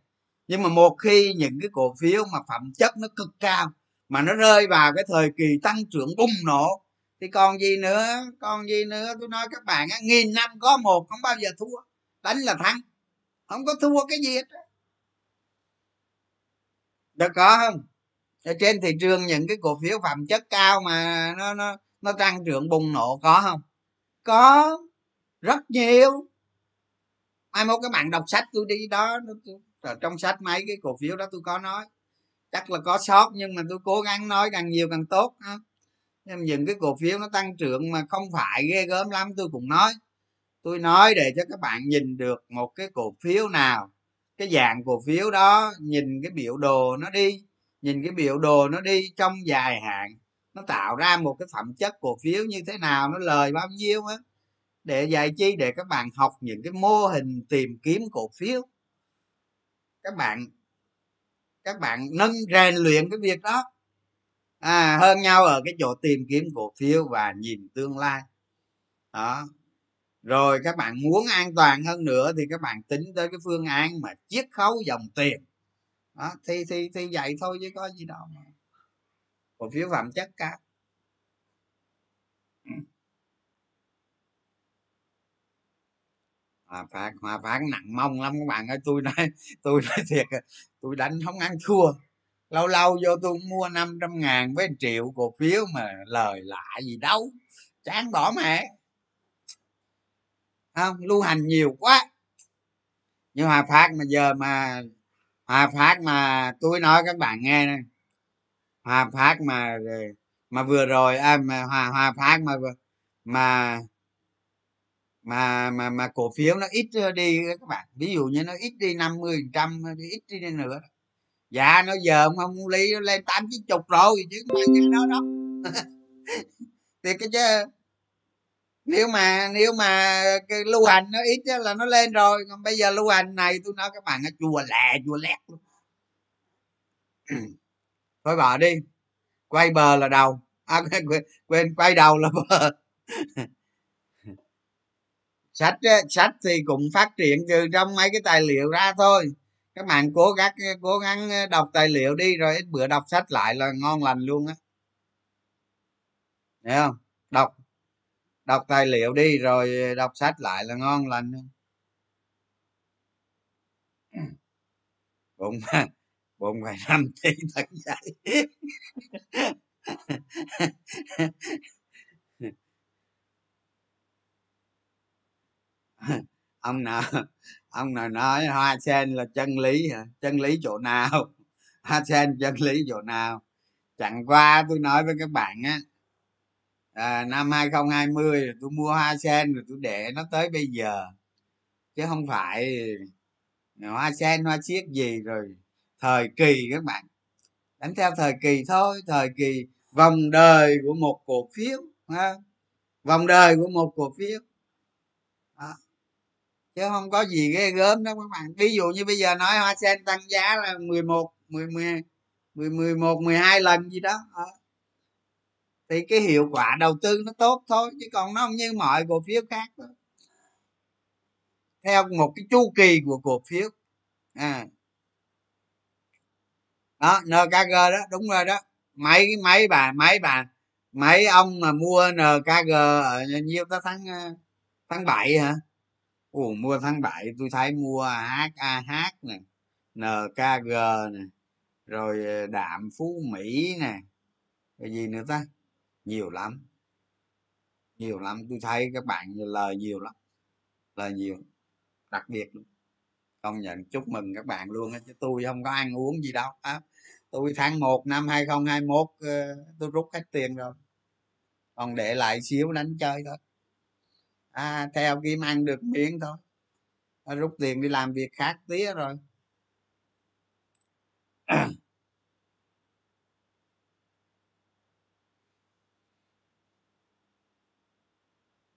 Nhưng mà một khi những cái cổ phiếu mà phẩm chất nó cực cao, mà nó rơi vào cái thời kỳ tăng trưởng bùng nổ, thì còn gì nữa, còn gì nữa? Tôi nói các bạn á, nghìn năm có một không bao giờ thua, đánh là thắng, không có thua cái gì hết được có không? Trên thị trường những cái cổ phiếu phẩm chất cao mà nó nó nó tăng trưởng bùng nổ có không? Có, rất nhiều. Mai mốt các bạn đọc sách tôi đi, đó ở trong sách mấy cái cổ phiếu đó tôi có nói. Chắc là có sót, nhưng mà tôi cố gắng nói càng nhiều càng tốt, ha. Nhưng những cái cổ phiếu nó tăng trưởng mà không phải ghê gớm lắm, tôi cũng nói. Tôi nói để cho các bạn nhìn được một cái cổ phiếu nào, cái dạng cổ phiếu đó, nhìn cái biểu đồ nó đi nhìn cái biểu đồ nó đi trong dài hạn nó tạo ra một cái phẩm chất cổ phiếu như thế nào nó lời bao nhiêu á. Để dạy chi để các bạn học những cái mô hình tìm kiếm cổ phiếu. Các bạn các bạn nâng rèn luyện cái việc đó. À, hơn nhau ở cái chỗ tìm kiếm cổ phiếu và nhìn tương lai. Đó. Rồi các bạn muốn an toàn hơn nữa thì các bạn tính tới cái phương án mà chiết khấu dòng tiền đó, thì thì thì vậy thôi chứ có gì đâu mà. Cổ phiếu phẩm chất cao ừ. hòa phát hòa phát nặng mông lắm các bạn ơi. Tôi nói [LAUGHS] tôi nói thiệt, tôi đánh không ăn thua. Lâu lâu vô tôi mua 500 ngàn với triệu, cổ phiếu mà lời lạ gì đâu. Chán bỏ mẹ. Không, lưu hành nhiều quá. Nhưng hòa phát mà giờ mà hòa phát mà tôi nói các bạn nghe nè. Hòa phát mà mà vừa rồi à, mà hòa hòa phát mà mà mà mà mà cổ phiếu nó ít ờ, đi các bạn. Ví dụ như nó ít đi 50 trăm ít đi nữa. Dạ nó giờ không ly nó lên tám chín chục rồi chứ mà cái đó đó [LAUGHS] thì cái chứ nếu mà nếu mà cái lưu hành nó ít là nó lên rồi còn bây giờ lưu hành này tôi nói các bạn nó chùa lẹ chùa lẹt luôn. [CLEARS THROAT] Thôi bỏ đi quay bờ là đầu. À, quên, quên quay đầu là bờ. [LAUGHS] Sách sách thì cũng phát triển từ trong mấy cái tài liệu ra thôi. Các bạn cố gắng cố gắng ờ, đọc tài liệu đi rồi ít bữa đọc sách lại là ngon lành luôn á. Hiểu không? Đọc đọc tài liệu đi, rồi đọc sách lại là ngon lành [CLEARS THROAT] bụng bụng phải năm tí thật vậy [LAUGHS] ông nào ông nào nói hoa sen là chân lý hả? Chân lý chỗ nào? [LAUGHS] Hoa sen chân lý chỗ nào? Chẳng qua tôi nói với các bạn á à, năm 2020 tôi mua hoa sen rồi tôi để nó tới bây giờ. Chứ không phải hoa sen hoa chiếc gì rồi. Thời kỳ các bạn. Đánh theo thời kỳ thôi thời kỳ vòng đời của một cổ phiếu ha. Vòng đời của một cổ phiếu. Đó. chứ không có gì ghê gớm đó các bạn. Ví dụ như bây giờ nói hoa sen tăng giá là 11 10 10 11 12 lần gì đó, đó thì cái hiệu quả đầu tư nó tốt thôi chứ còn nó không như mọi cổ phiếu khác đó. theo một cái chu kỳ của cổ phiếu. À. Đó nkg đó đúng rồi đó. Mấy mấy bà mấy bà mấy ông mà mua nkg ở nhiêu tới tháng ờ, tháng bảy hả? Ủa, mua tháng 7 tôi thấy mua HAH nè NKG nè rồi ờ, đạm phú mỹ nè cái gì nữa ta? Nhiều lắm. Nhiều lắm. Tôi thấy các bạn lời nhiều lắm. Lời nhiều. Đặc biệt công nhận chúc mừng các bạn luôn chứ tôi không có ăn uống gì đâu. À, tôi tháng 1 năm 2021 ờ, tôi rút hết tiền rồi. Còn để lại xíu đánh chơi thôi. À, theo kim ăn được miếng thôi. À, rút tiền đi làm việc khác tía rồi. [CLEARS THROAT]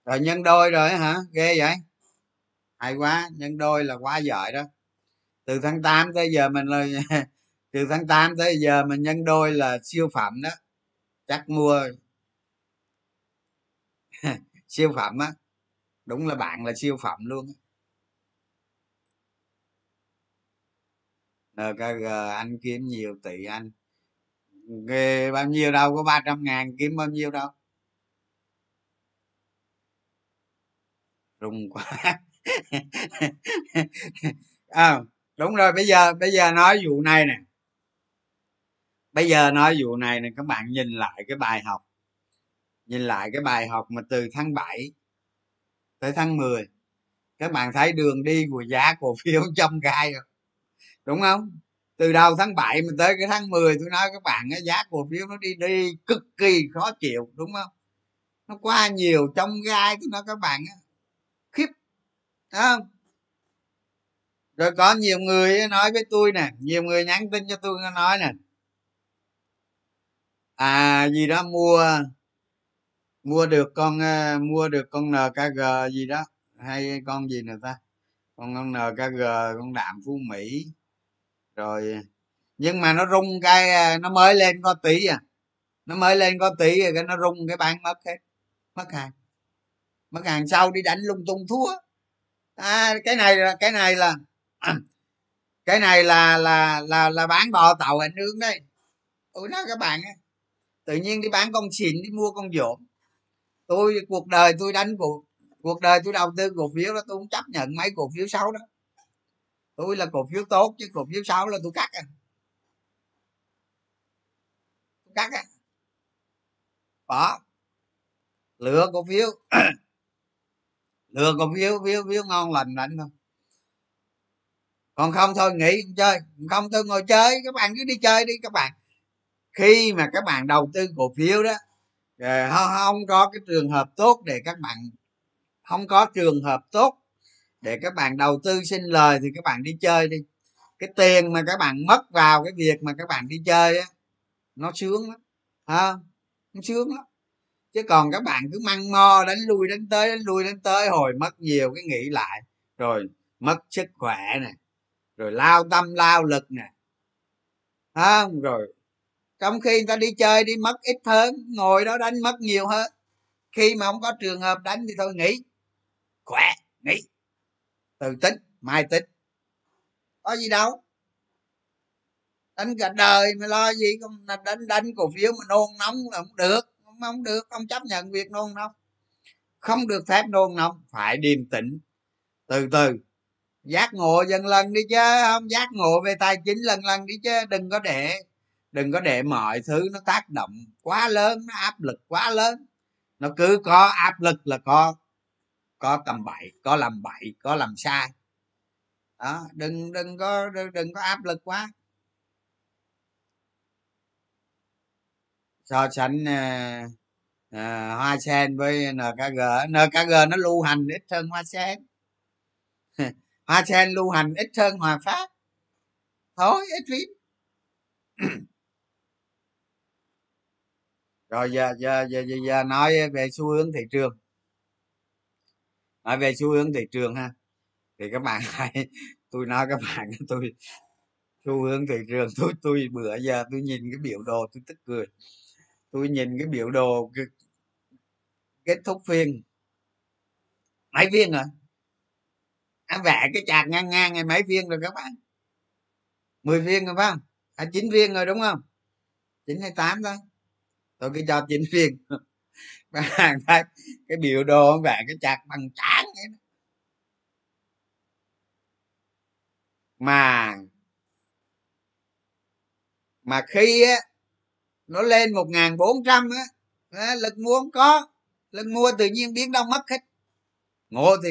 rồi nhân đôi rồi hả? Ghê vậy. Hay quá, nhân đôi là quá giỏi đó. Từ tháng 8 tới giờ mình là [LAUGHS] từ tháng 8 tới giờ mình nhân đôi là siêu phẩm đó. Chắc mua [LAUGHS] siêu phẩm á. Đúng là bạn là siêu phẩm luôn nkg anh kiếm nhiều tỷ anh. Nghề bao nhiêu đâu, có 300 ngàn, kiếm bao nhiêu đâu. Rung quá. À, [LAUGHS] đúng rồi bây giờ bây giờ nói vụ này nè. Bây giờ nói vụ này nè các bạn nhìn lại cái bài học. Nhìn lại cái bài học mà từ tháng 7 tới tháng 10 các bạn thấy đường đi của giá cổ phiếu [LAUGHS] trong gai rồi đúng không? Từ đầu tháng 7 mà tới cái tháng 10 tôi nói các bạn giá cổ phiếu nó đi đi cực kỳ khó chịu đúng không? Nó qua nhiều trong gai tôi nói các bạn không? Rồi có nhiều người nói với tôi nè, nhiều người nhắn tin cho tôi nói nè. À gì đó, mua mua được con ờ, mua được con nkg gì đó. Hay con gì nữa ta? Con con nkg con đạm phú mỹ. Rồi, nhưng mà nó rung cái ờ, nó mới lên có tí à. Nó mới lên có tí rồi cái nó rung cái bán mất hết. Mất hàng. Mất hàng sau đi đánh lung tung thua à, cái này là cái này là [CLEARS THROAT] cái này là là là là bán bò tàu ảnh hưởng đây. Tôi nói các bạn tự nhiên đi bán con xịn đi mua con dỗm. Tôi cuộc đời tôi đánh cuộc cuộc đời tôi đầu tư cổ phiếu đó tôi không chấp nhận mấy cổ phiếu xấu đó. Tôi là cổ phiếu tốt chứ cổ phiếu xấu là tôi cắt à. Tôi cắt à bỏ. Lựa cổ phiếu. [CLEARS THROAT] lừa cổ phiếu phiếu phiếu ngon lành lạnh thôi. Còn không thôi nghỉ không chơi. Không tôi ngồi chơi. Các bạn cứ đi chơi đi các bạn. Khi mà các bạn đầu tư cổ phiếu đó ờ, không, không có cái trường hợp tốt để các bạn không có trường hợp tốt để các bạn đầu tư xin lời thì các bạn đi chơi đi. Cái tiền mà các bạn mất vào cái việc mà các bạn đi chơi á nó sướng lắm. Ha nó sướng lắm chứ còn các bạn cứ măng mo, đánh lui, đánh tới, đánh lui, đánh tới, hồi mất nhiều cái nghĩ lại. Rồi mất sức khỏe nè, rồi lao tâm, lao lực nè. Không, rồi trong khi người ta đi chơi đi mất ít hơn, ngồi đó đánh mất nhiều hơn. Khi mà không có trường hợp đánh thì thôi, nghỉ. Khỏe, nghỉ. Từ tính, mai tính. Có gì đâu. Đánh cả đời mà lo gì, không đánh đánh cổ phiếu mà nôn nóng là không được không, không được không chấp nhận việc nôn nóng. Không được phép nôn nóng phải điềm tĩnh. Từ từ giác ngộ dần lần đi chứ không giác ngộ về tài chính lần lần đi chứ đừng có để đừng có để mọi thứ nó tác động quá lớn nó áp lực quá lớn. Nó cứ có áp lực là có có tầm bậy có làm bậy có làm sai. Đó đừng đừng có đừng, đừng có áp lực quá. So sánh à, à, hoa sen với nkg nkg nó lưu hành ít hơn hoa sen. [LAUGHS] Hoa sen lưu hành ít hơn hòa phát. Thôi ít phím [CLEARS THROAT] rồi giờ, giờ giờ giờ giờ nói về xu hướng thị trường. Nói về xu hướng thị trường ha. Thì các bạn [LAUGHS] hãy tôi nói các bạn tôi xu hướng thị trường tôi tôi bữa giờ tôi nhìn cái biểu đồ tôi tức cười tôi nhìn cái biểu đồ cái, kết thúc phiên. Mấy phiên rồi? À, vẽ cái chạc ngang ngang ngày mấy phiên rồi các bạn? 10 phiên rồi phải không? À, 9 phiên rồi đúng không? 9 hay 8 thôi tôi cứ cho 9 phiên các cái biểu đồ vẽ cái chạc bằng tráng vậy đó. mà mà khi á nó lên một ngàn bốn trăm á. Lực mua không có. Lực mua tự nhiên biến đâu mất hết. Ngộ thì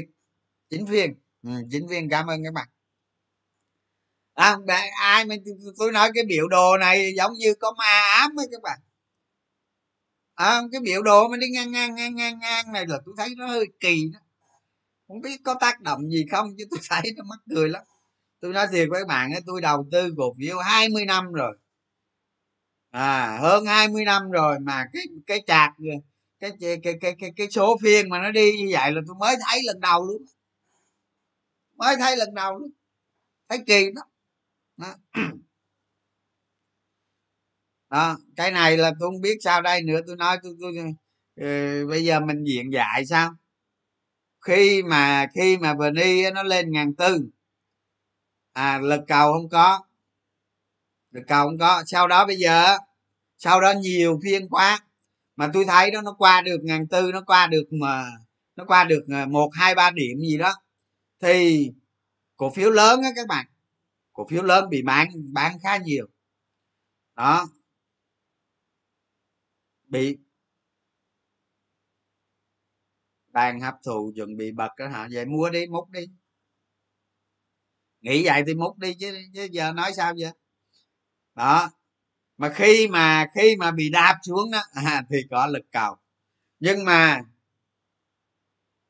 chính viên. Ừ, chính viên cảm ơn các bạn. À, ai mà tôi nói cái biểu đồ này giống như có ma ám ấy các bạn. À, cái biểu đồ mà đi ngang ngang ngang ngang ngang này là tôi thấy nó hơi kỳ đó. Không biết có tác động gì không chứ tôi [LAUGHS] thấy nó mắc cười lắm. Tôi nói thiệt với các bạn tôi đầu tư cổ phiếu 20 năm rồi à hơn 20 năm rồi mà cái cái chạc cái cái cái cái cái, cái số phiên mà nó đi như vậy là tôi mới thấy lần đầu luôn mới thấy lần đầu luôn. Thấy kỳ đó đó. [CLEARS THROAT] đó cái này là tôi không biết sao đây nữa. Tôi nói tôi, tôi ừ, bây giờ mình diện dạy sao? Khi mà khi mà vni nó lên ngàn tư à lực cầu không có lực cầu không có sau đó bây giờ sau đó nhiều phiên quá mà tôi thấy đó nó qua được ngàn tư nó qua được mà nó qua được ờ, một hai ba điểm gì đó. Thì cổ phiếu lớn á các bạn. Cổ phiếu lớn bị bán bán khá nhiều. Đó. Bị đang hấp thụ chuẩn bị bật đó hả? Vậy mua đi múc đi. Nghĩ vậy thì múc đi chứ, chứ giờ nói sao vậy? Đó. Mà khi mà khi mà bị đạp xuống đó à, thì có lực cầu. Nhưng mà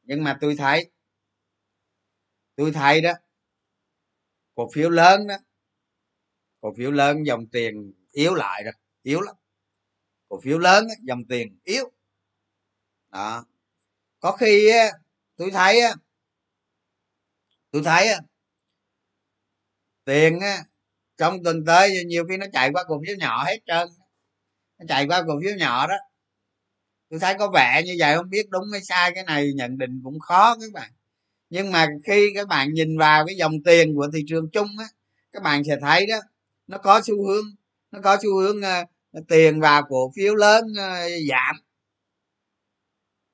nhưng mà tôi thấy tôi thấy đó cổ phiếu lớn đó cổ phiếu lớn dòng tiền yếu lại rồi yếu lắm. Cổ phiếu lớn đó, dòng tiền yếu. Đó. Có khi tôi thấy tôi thấy tiền trong tuần tới nhiều khi nó chạy qua cổ phiếu nhỏ hết trơn. Nó chạy qua cổ phiếu nhỏ đó. Tôi thấy có vẻ như vậy không biết đúng hay sai cái này nhận định cũng khó các bạn. Nhưng mà khi các bạn nhìn vào cái dòng tiền của thị trường chung á các bạn sẽ thấy đó nó có xu hướng nó có xu hướng uh, tiền vào cổ phiếu lớn uh, giảm.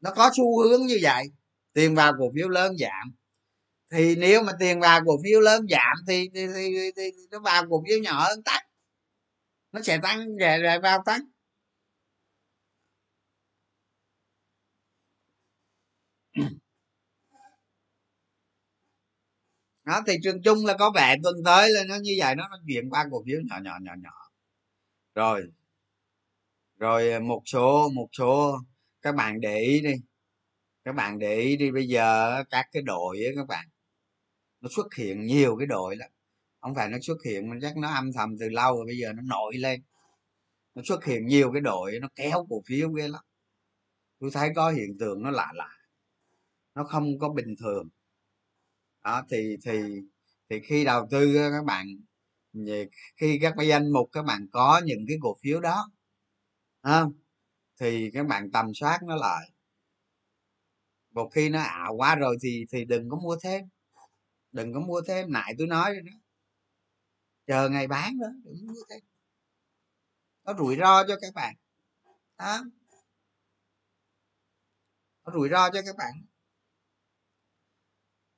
Nó có xu hướng như vậy tiền vào cổ phiếu lớn giảm thì nếu mà tiền vào cổ phiếu lớn giảm thì, thì, thì, thì, thì nó vào cổ phiếu nhỏ hơn tăng nó sẽ tăng về lại vào tăng. Nó thị trường chung là có vẻ tuần tới là nó như vậy nó nó chuyển qua cổ phiếu nhỏ nhỏ nhỏ nhỏ. Rồi rồi một số một số các bạn để ý đi. Các bạn để ý đi bây giờ các cái đội ấy các bạn nó xuất hiện nhiều cái đội lắm. Không phải nó xuất hiện mà chắc nó âm thầm từ lâu rồi, bây giờ nó nổi lên. Nó xuất hiện nhiều cái đội, nó kéo cổ phiếu ghê lắm. Tôi thấy có hiện tượng nó lạ lạ. Nó không có bình thường. Đó, thì thì thì khi đầu tư các bạn khi các cái danh mục các bạn có những cái cổ phiếu đó không? Thì các bạn tầm soát nó lại. Một khi nó ảo quá rồi thì thì đừng có mua thêm đừng có mua thêm, nại tôi nói rồi đó. Chờ ngày bán đó, đừng mua thêm. Nó rủi ro cho các bạn. Đó. Nó rủi ro cho các bạn.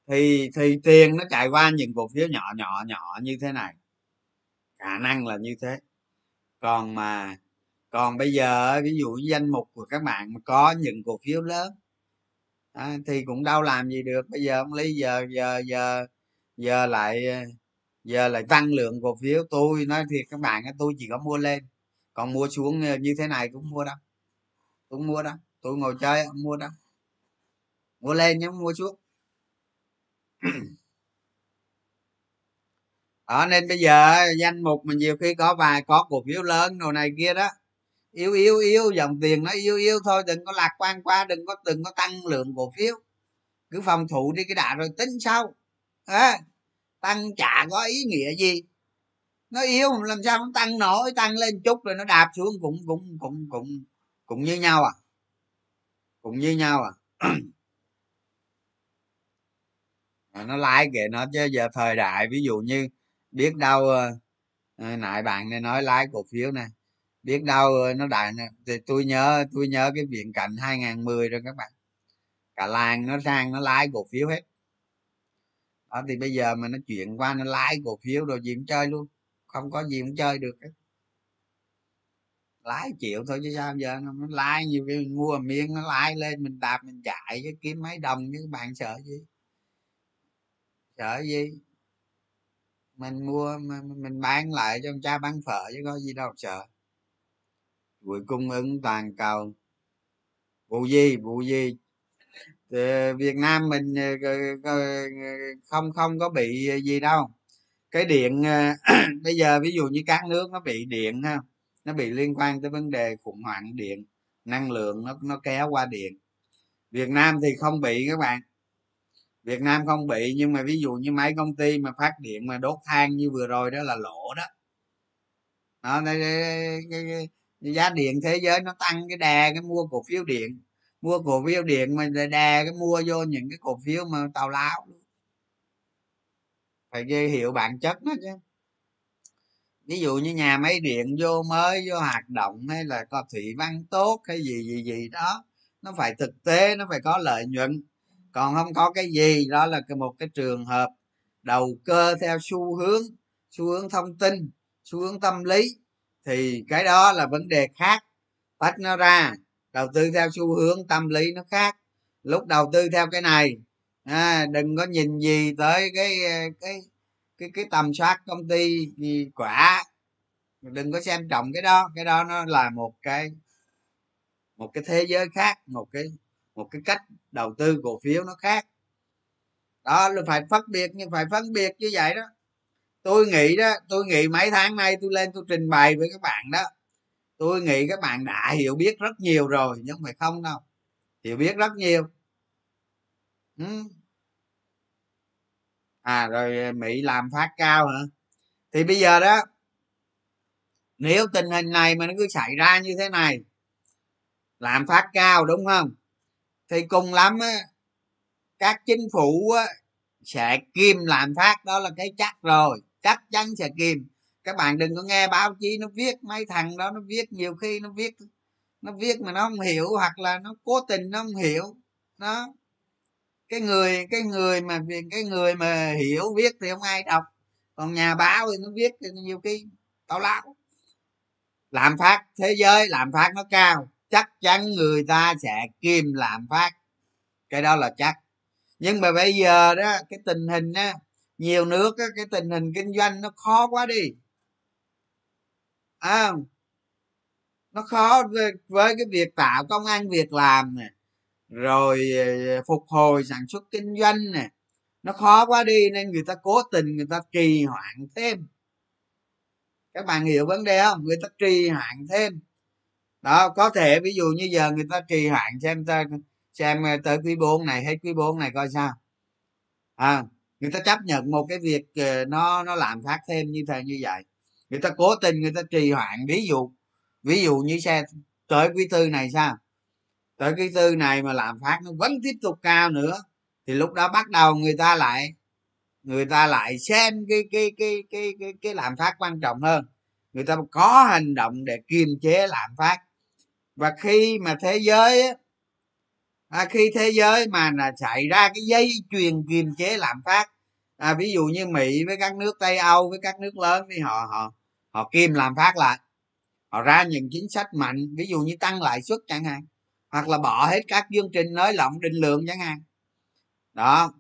Thì thì tiền nó chạy qua những cổ phiếu nhỏ nhỏ nhỏ như thế này. Khả năng là như thế. Còn mà, còn bây giờ, ví dụ danh mục của các bạn mà có những cổ phiếu lớn à, thì cũng đâu làm gì được. Bây giờ ông lý giờ giờ giờ giờ lại giờ lại tăng lượng cổ phiếu. Tôi nói thiệt các bạn tôi chỉ có mua lên. Còn mua xuống ờ, như thế này cũng mua đâu. Tôi mua đâu. Tôi ngồi chơi không mua đâu. Mua lên nhưng mua xuống. Ở nên bây giờ danh mục mình nhiều khi có vài có cổ phiếu lớn đồ này kia đó yêu yêu yêu dòng tiền nó yêu yêu thôi đừng có lạc quan qua đừng có đừng có tăng lượng cổ phiếu. Cứ phòng thủ đi cái đã rồi tính sau. À, tăng chả có ý nghĩa gì. Nó yếu làm sao nó tăng nổi tăng lên chút rồi nó đạp xuống cũng cũng cũng cũng cũng như nhau à. Cũng như nhau à. [CLEARS THROAT] Nó lái kệ nó chứ giờ thời đại ví dụ như biết đâu ờ, ờ, uh, nại bạn này nói lái cổ phiếu này biết đâu ờ, nó đại thì tôi nhớ tôi nhớ cái viện cảnh 2010 rồi các bạn. Cả làng nó sang nó lái cổ phiếu hết. Đó thì bây giờ mà nó chuyển qua nó lái cổ phiếu rồi gì cũng chơi luôn. Không có gì cũng chơi được hết. Lái chịu thôi chứ sao giờ nó, lái nhiều cái mình mua miếng nó lái lên mình đạp mình chạy chứ kiếm mấy đồng chứ bạn sợ gì? Sợ gì? Mình mua mình bán lại cho ông cha bán phở chứ có gì đâu sợ chuỗi cung ứng toàn cầu. Vụ gì? Vụ gì? Việt nam mình ờ, không không có bị ờ, gì đâu. Cái điện ờ, [CLEARS THROAT] bây giờ ví dụ như các nước nó bị điện ha nó bị liên quan tới vấn đề khủng hoảng điện năng lượng nó nó kéo qua điện. Việt nam thì không bị các bạn. Việt nam không bị nhưng mà ví dụ như mấy công ty mà phát điện mà đốt than như vừa rồi đó là lỗ đó. Đó, giá điện thế giới nó tăng, cái đà cái mua cổ phiếu điện. Mua cổ phiếu điện mà đà cái mua vô những cái cổ phiếu mà tào lao. Phải ghi hiệu bản chất nó chứ. Ví dụ như nhà máy điện vô mới, vô hoạt động hay là có thủy văn tốt hay gì gì gì đó, nó phải thực tế, nó phải có lợi nhuận. Còn không có cái gì, đó là một cái trường hợp đầu cơ theo xu hướng xu hướng thông tin, xu hướng tâm lý thì cái đó là vấn đề khác. Tách nó ra đầu tư theo xu hướng tâm lý nó khác. Lúc đầu tư theo cái này à, đừng có nhìn gì tới cái ờ, cái cái cái tầm soát công ty quả. Đừng có xem trọng cái đó cái đó nó là một cái một cái thế giới khác một cái một cái cách đầu tư cổ phiếu nó khác. Đó là phải phân biệt nhưng phải phân biệt như vậy đó tôi nghĩ đó tôi nghĩ mấy tháng nay tôi lên tôi trình bày với các bạn đó. Tôi nghĩ các bạn đã hiểu biết rất nhiều rồi nhưng mà không đâu. Hiểu biết rất nhiều. Ừ. à rồi ờ, mỹ làm phát cao hả? Thì bây giờ đó nếu tình hình này mà nó cứ xảy ra như thế này làm phát cao đúng không? Thì cùng lắm á các chính phủ á, sẽ kim làm phát đó là cái chắc rồi chắc chắn sẽ kìm. Các bạn đừng có nghe báo chí nó viết, mấy thằng đó nó viết nhiều khi nó viết nó viết mà nó không hiểu hoặc là nó cố tình nó không hiểu. Nó cái người cái người mà cái người mà hiểu viết thì không ai đọc. Còn nhà báo thì nó viết thì nhiều khi tao lão làm phát thế giới làm phát nó cao. Chắc chắn người ta sẽ kìm làm phát. Cái đó là chắc. Nhưng mà bây giờ đó, cái tình hình á nhiều nước cái tình hình kinh doanh nó khó quá đi. À, nó khó với, với cái việc tạo công an việc làm nè rồi ờ, phục hồi sản xuất kinh doanh nè. Nó khó quá đi nên người ta cố tình người ta trì hoãn thêm. Các bạn hiểu vấn đề không? Người ta trì hoãn thêm. Đó có thể ví dụ như giờ người ta trì hoãn xem ta xem ờ, tới quý 4 này hay quý 4 này coi sao. À người ta chấp nhận một cái việc ờ, nó nó làm phát thêm như thế như vậy. Người ta cố tình người ta trì hoãn. Ví dụ ví dụ như xe tới quý tư này sao? Tới quý tư này mà làm phát nó vẫn tiếp tục cao nữa thì lúc đó bắt đầu người ta lại người ta lại xem cái cái cái cái cái, cái làm phát quan trọng hơn. Người ta có hành động để kiềm chế lạm phát. Và khi mà thế giới à, khi thế giới mà là xảy ra cái dây chuyền kiềm chế lạm phát à, ví dụ như mỹ với các nước tây âu với các nước lớn thì họ họ họ kiềm làm phát lại. Họ ra những chính sách mạnh ví dụ như tăng lãi suất chẳng hạn hoặc là bỏ hết các chương trình nới lỏng định lượng chẳng hạn. Đó.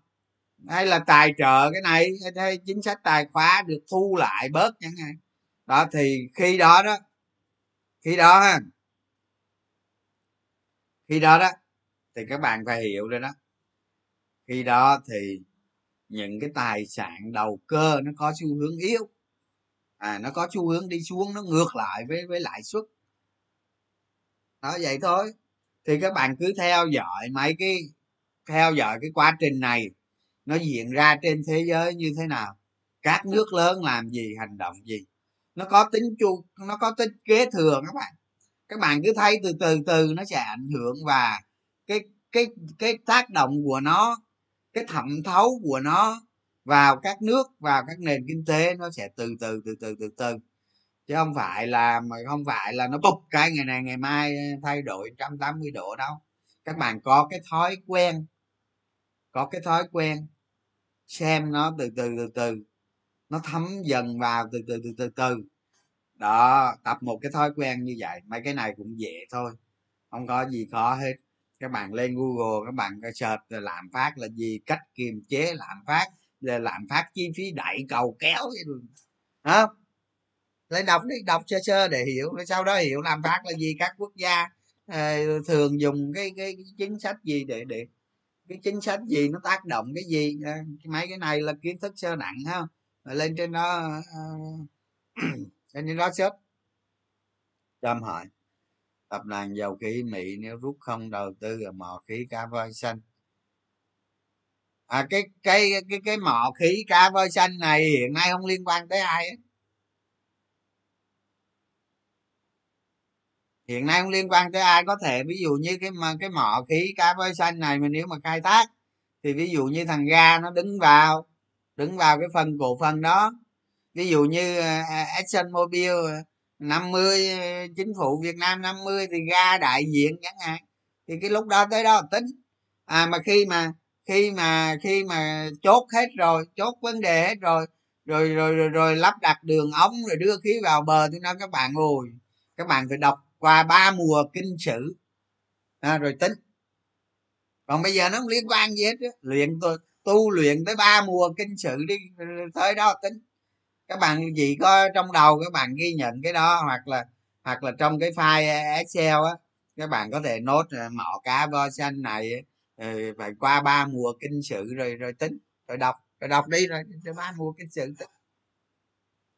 Hay là tài trợ cái này hay chính sách tài khóa được thu lại bớt chẳng hạn. Đó thì khi đó đó khi đó ha khi đó đó thì các bạn phải hiểu rồi đó. Khi đó thì những cái tài sản đầu cơ nó có xu hướng yếu. À nó có xu hướng đi xuống, nó ngược lại với với lãi suất. Đó, vậy thôi. Thì các bạn cứ theo dõi mấy cái, theo dõi cái quá trình này, nó diễn ra trên thế giới như thế nào, các nước lớn làm gì, hành động gì. Nó có tính chu, nó có tính kế thừa các bạn. Các bạn cứ thấy từ từ từ nó sẽ ảnh hưởng và cái cái cái tác động của nó cái thẩm thấu của nó vào các nước vào các nền kinh tế nó sẽ từ từ từ từ từ từ chứ không phải là mà không phải là nó bục cái ngày này ngày mai thay đổi 180 độ đâu các bạn có cái thói quen có cái thói quen xem nó từ từ từ từ nó thấm dần vào từ từ từ từ từ đó tập một cái thói quen như vậy mấy cái này cũng dễ thôi không có gì khó hết các bạn lên google các bạn ờ, search ờ, làm phát là gì cách kiềm chế lạm phát là lạm phát chi phí đẩy cầu kéo hả? Lên đọc đi đọc sơ sơ để hiểu sau đó hiểu làm phát là gì các quốc gia thường dùng cái, cái cái chính sách gì để để cái chính sách gì nó tác động cái gì mấy cái này là kiến thức sơ nặng ha. Lên trên đó uh, [CLEARS THROAT] lên trên đó search. Cho hỏi tập đoàn dầu khí mỹ nếu rút không đầu tư ở mỏ khí cá voi xanh. À cái cái cái cái mỏ khí cá voi xanh này hiện nay không liên quan tới ai ấy. hiện nay không liên quan tới ai. Có thể ví dụ như cái mà, cái mỏ khí cá voi xanh này mà nếu mà khai thác thì ví dụ như thằng ga nó đứng vào đứng vào cái phần cổ phần đó. Ví dụ như à, Exxon Mobil 50 ờ, chính phủ Việt Nam 50 thì ra đại diện chẳng hạn. Thì cái lúc đó tới đó tính. À mà khi mà khi mà khi mà chốt hết rồi chốt vấn đề hết rồi rồi rồi rồi, rồi lắp đặt đường ống rồi đưa khí vào bờ tôi nói các bạn ơi các bạn phải đọc qua ba mùa kinh sử. À, rồi tính. Còn bây giờ nó không liên quan gì hết luyện tôi tu luyện tới ba mùa kinh sử đi tới đó tính các bạn gì có trong đầu các bạn ghi nhận cái đó hoặc là hoặc là trong cái file excel á các bạn có thể nốt ờ, mỏ cá vo xanh này ờ, phải qua ba mùa kinh sự rồi rồi tính rồi đọc rồi đọc đi rồi ba mùa kinh sự tính.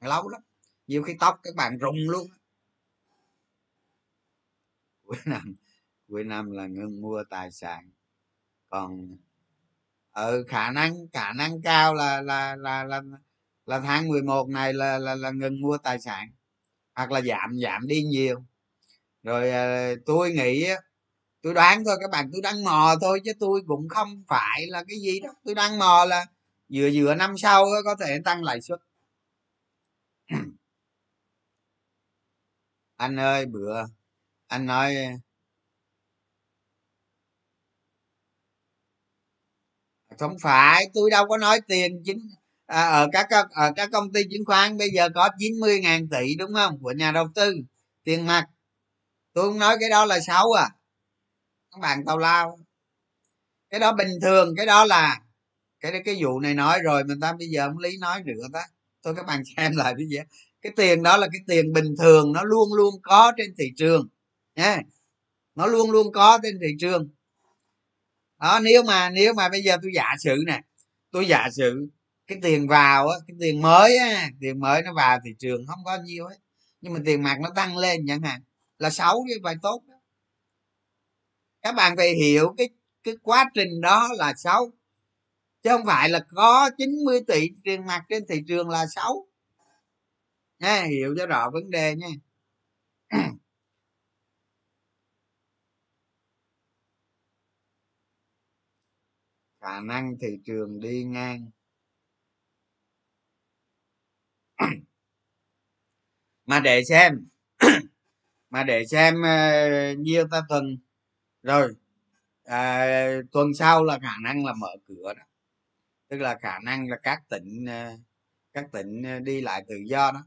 Lâu lắm nhiều khi tóc các bạn rụng luôn. Cuối năm cuối năm là ngưng mua tài sản. Còn ở ừ, khả năng khả năng cao là là là là là là tháng 11 này là là, là ngừng mua tài sản. Hoặc là giảm giảm đi nhiều. Rồi à, tôi nghĩ tôi đoán thôi các bạn tôi đang mò thôi chứ tôi cũng không phải là cái gì đó. Tôi đang mò là vừa vừa năm sau có thể tăng lãi suất. [CLEARS THROAT] Anh ơi bữa anh nói ờ, không phải tôi đâu có nói tiền chính à, ở các ở ờ, các công ty chứng khoán bây giờ có 90 ngàn tỷ đúng không? Của nhà đầu tư. Tiền mặt. Tôi không nói cái đó là xấu à. Các bạn tào lao. Cái đó bình thường cái đó là cái cái vụ này nói rồi mình ta bây giờ không lý nói nữa ta. Tôi các bạn [LAUGHS] xem lại bây giờ cái tiền đó là cái tiền bình thường nó luôn luôn có trên thị trường. Nha nó luôn luôn có trên thị trường. Đó nếu mà nếu mà bây giờ tôi giả sử nè tôi giả sử cái tiền vào á, cái tiền mới á, tiền mới nó vào thị trường không có nhiều ấy nhưng mà tiền mặt nó tăng lên chẳng hạn, là xấu chứ phải tốt đó. các bạn phải hiểu cái cái quá trình đó là xấu, chứ không phải là có 90 tỷ tiền mặt trên thị trường là xấu. Nha, hiểu cho rõ vấn đề nha. [CLEARS THROAT] Khả năng thị trường đi ngang. Mà để xem [COUGHS] mà để xem uh, nhiêu ta tuần. Rồi à, tuần sau là khả năng là mở cửa đó. Tức là khả năng là các tỉnh uh, các tỉnh ờ, đi lại tự do đó.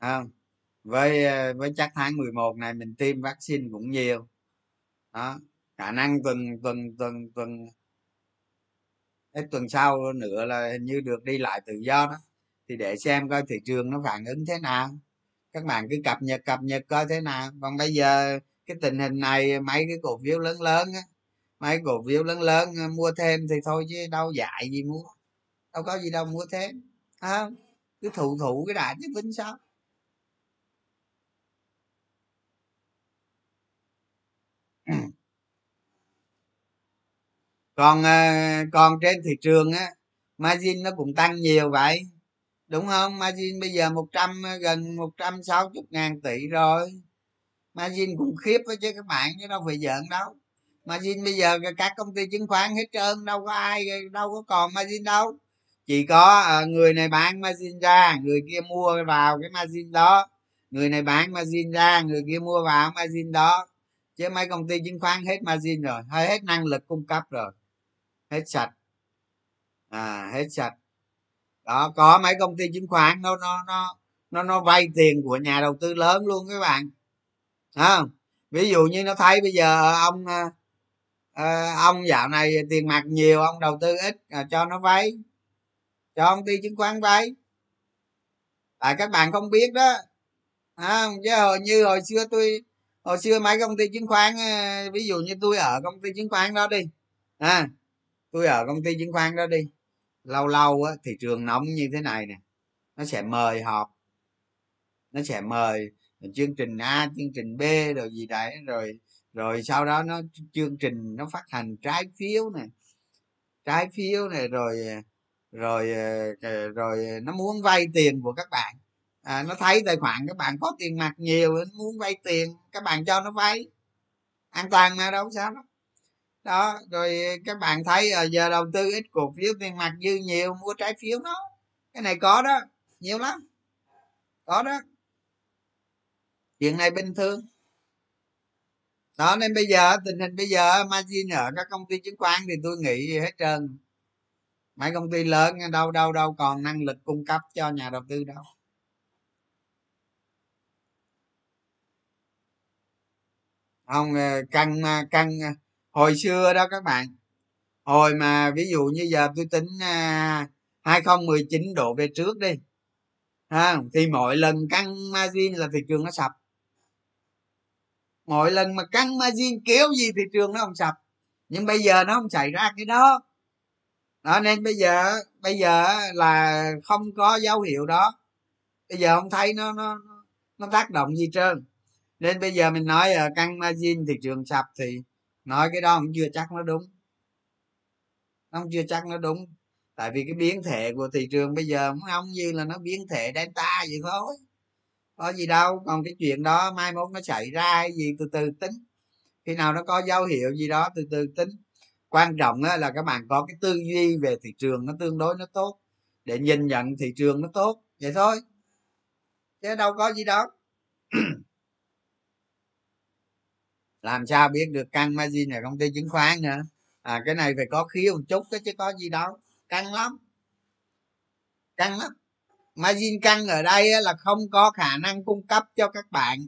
Không? Với với chắc tháng 11 này mình tiêm vaccine cũng nhiều. Đó khả năng tuần tuần tuần tuần. Hết tuần sau nữa là hình như được đi lại tự do đó thì để xem coi thị trường nó phản ứng thế nào. Các bạn cứ cập nhật cập nhật coi thế nào. Còn bây giờ cái tình hình này mấy cái cổ phiếu lớn lớn á mấy cổ phiếu lớn lớn à, mua thêm thì thôi chứ đâu dạy gì mua. Đâu có gì đâu mua thêm à, cứ thụ thụ cái đại chứ tính sao. Còn à, còn trên thị trường á margin nó cũng tăng nhiều vậy đúng không? Margin bây giờ 100 gần 160 ngàn tỷ rồi. Margin cũng khiếp đó chứ các bạn chứ đâu phải giỡn đâu. Margin bây giờ các công ty chứng khoán hết trơn, đâu có ai, đâu có còn margin đâu. Chỉ có ờ, người này bán margin ra, người kia mua vào cái margin đó. Người này bán margin ra, người kia mua vào margin đó. Chứ mấy công ty chứng khoán hết margin rồi hay hết năng lực cung cấp rồi. Hết sạch. À hết sạch đó có mấy công ty chứng khoán nó nó nó nó nó vay tiền của nhà đầu tư lớn luôn các bạn. Không? Ví dụ như nó thấy bây giờ ông à, ông dạo này tiền mặt nhiều ông đầu tư ít à, cho nó vay cho công ty chứng khoán vay. Tại các bạn không biết đó. À, chứ hồi như hồi xưa tôi hồi xưa mấy công ty chứng khoán ví dụ như tôi ở công ty chứng khoán đó đi. À tôi ở công ty chứng khoán đó đi lâu lâu á, thị trường nóng như thế này nè nó sẽ mời họp nó sẽ mời chương trình a chương trình b rồi gì đấy rồi rồi sau đó nó chương trình nó phát hành trái phiếu này trái phiếu này rồi rồi ờ, ờ, rồi nó muốn vay tiền của các bạn. À, nó thấy tài khoản các bạn có tiền mặt nhiều nó muốn vay tiền các bạn cho nó vay. An toàn mà đâu sao đó đó rồi các bạn thấy à, giờ đầu tư ít cổ phiếu tiền mặt dư nhiều mua trái phiếu nó cái này có đó nhiều lắm. Có đó. Chuyện này bình thường. Đó nên bây giờ tình hình bây giờ margin ở các công ty chứng khoán thì tôi nghĩ hết trơn. Mấy công ty lớn đâu đâu đâu còn năng lực cung cấp cho nhà đầu tư đâu. Không cần căng ờ, căng hồi xưa đó các bạn hồi mà ví dụ như giờ tôi tính à, 2019 độ về trước đi ha thì mỗi lần căng margin là thị trường nó sập. Mỗi lần mà căng margin kéo gì thị trường nó không sập nhưng bây giờ nó không xảy ra cái đó. Đó nên bây giờ bây giờ là không có dấu hiệu đó. Bây giờ không thấy nó nó nó tác động gì trơn. Nên bây giờ mình nói ở căng margin thị trường sập thì nói cái đó cũng chưa chắc nó đúng. Nó cũng chưa chắc nó đúng. Tại vì cái biến thể của thị trường bây giờ không như là nó biến thể delta vậy thôi. Có gì đâu, còn cái chuyện đó mai mốt nó xảy ra hay gì từ từ tính. Khi nào nó có dấu hiệu gì đó từ từ tính. Quan trọng là các bạn có cái tư duy về thị trường nó tương đối nó tốt. Để nhìn nhận thị trường nó tốt, vậy thôi. Chứ đâu có gì đâu. [CLEARS THROAT] làm sao biết được căng margin ở công ty chứng khoán nữa? À cái này phải có khí một chút chứ có gì đâu. Căng lắm. Căng lắm. Margin căng ở đây là không có khả năng cung cấp cho các bạn.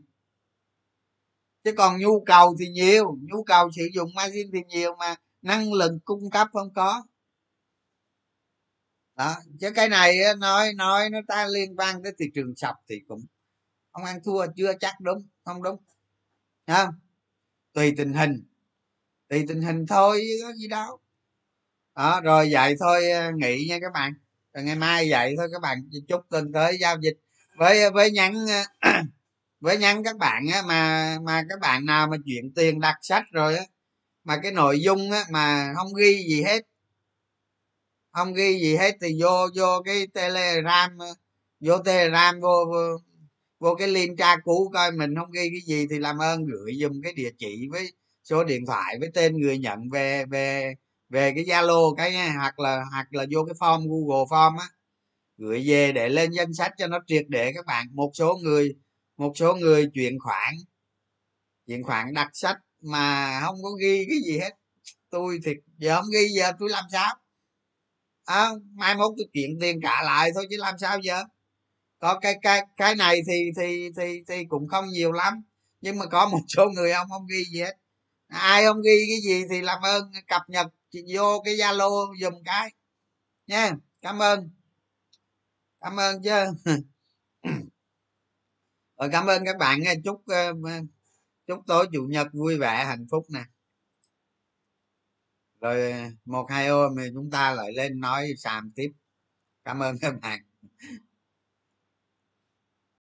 Chứ còn nhu cầu thì nhiều, nhu cầu sử dụng margin thì nhiều mà năng lực cung cấp không có. Đó, chứ cái này nói nói nó ta liên quan tới thị trường sập thì cũng không ăn thua, chưa chắc đúng, không đúng. Không? Tùy tình hình. Tùy tình hình thôi chứ có gì đâu. Đó rồi vậy thôi ờ, nghỉ nha các bạn. Rồi ngày mai vậy thôi các bạn chúc tuần tới giao dịch với ờ, với nhắn ờ, [CLEARS THROAT] với nhắn các bạn á, mà mà các bạn nào mà chuyển tiền đặt sách rồi á mà cái nội dung á, mà không ghi gì hết không ghi gì hết thì vô vô cái telegram vô telegram vô, vô vô cái link tra cứu coi mình không ghi cái gì thì làm ơn gửi dùm cái địa chỉ với số điện thoại với tên người nhận về về về cái zalo cái hoặc là hoặc là vô cái form google form á. Gửi về để lên danh sách cho nó triệt để các bạn. Một số người một số người chuyển khoản chuyển khoản đặt sách mà không có ghi cái gì hết. Tôi thì giờ không ghi giờ tôi làm sao? À, mai mốt tôi chuyển tiền trả lại thôi chứ làm sao giờ? Có cái cái cái này thì thì thì thì cũng không nhiều lắm. Nhưng mà có một [LAUGHS] số người ông không ghi gì hết. Ai không ghi cái gì thì làm ơn, cập nhật vô cái zalo dùm cái. Nha, cảm ơn. Cảm ơn chứ. [LAUGHS] Rồi cảm ơn các bạn chúc ờ, ờ, chúc tối chủ nhật vui vẻ, hạnh phúc nè. Rồi ờ, một, hai hôm thì chúng ta lại lên nói sàm tiếp. Cảm ơn các bạn.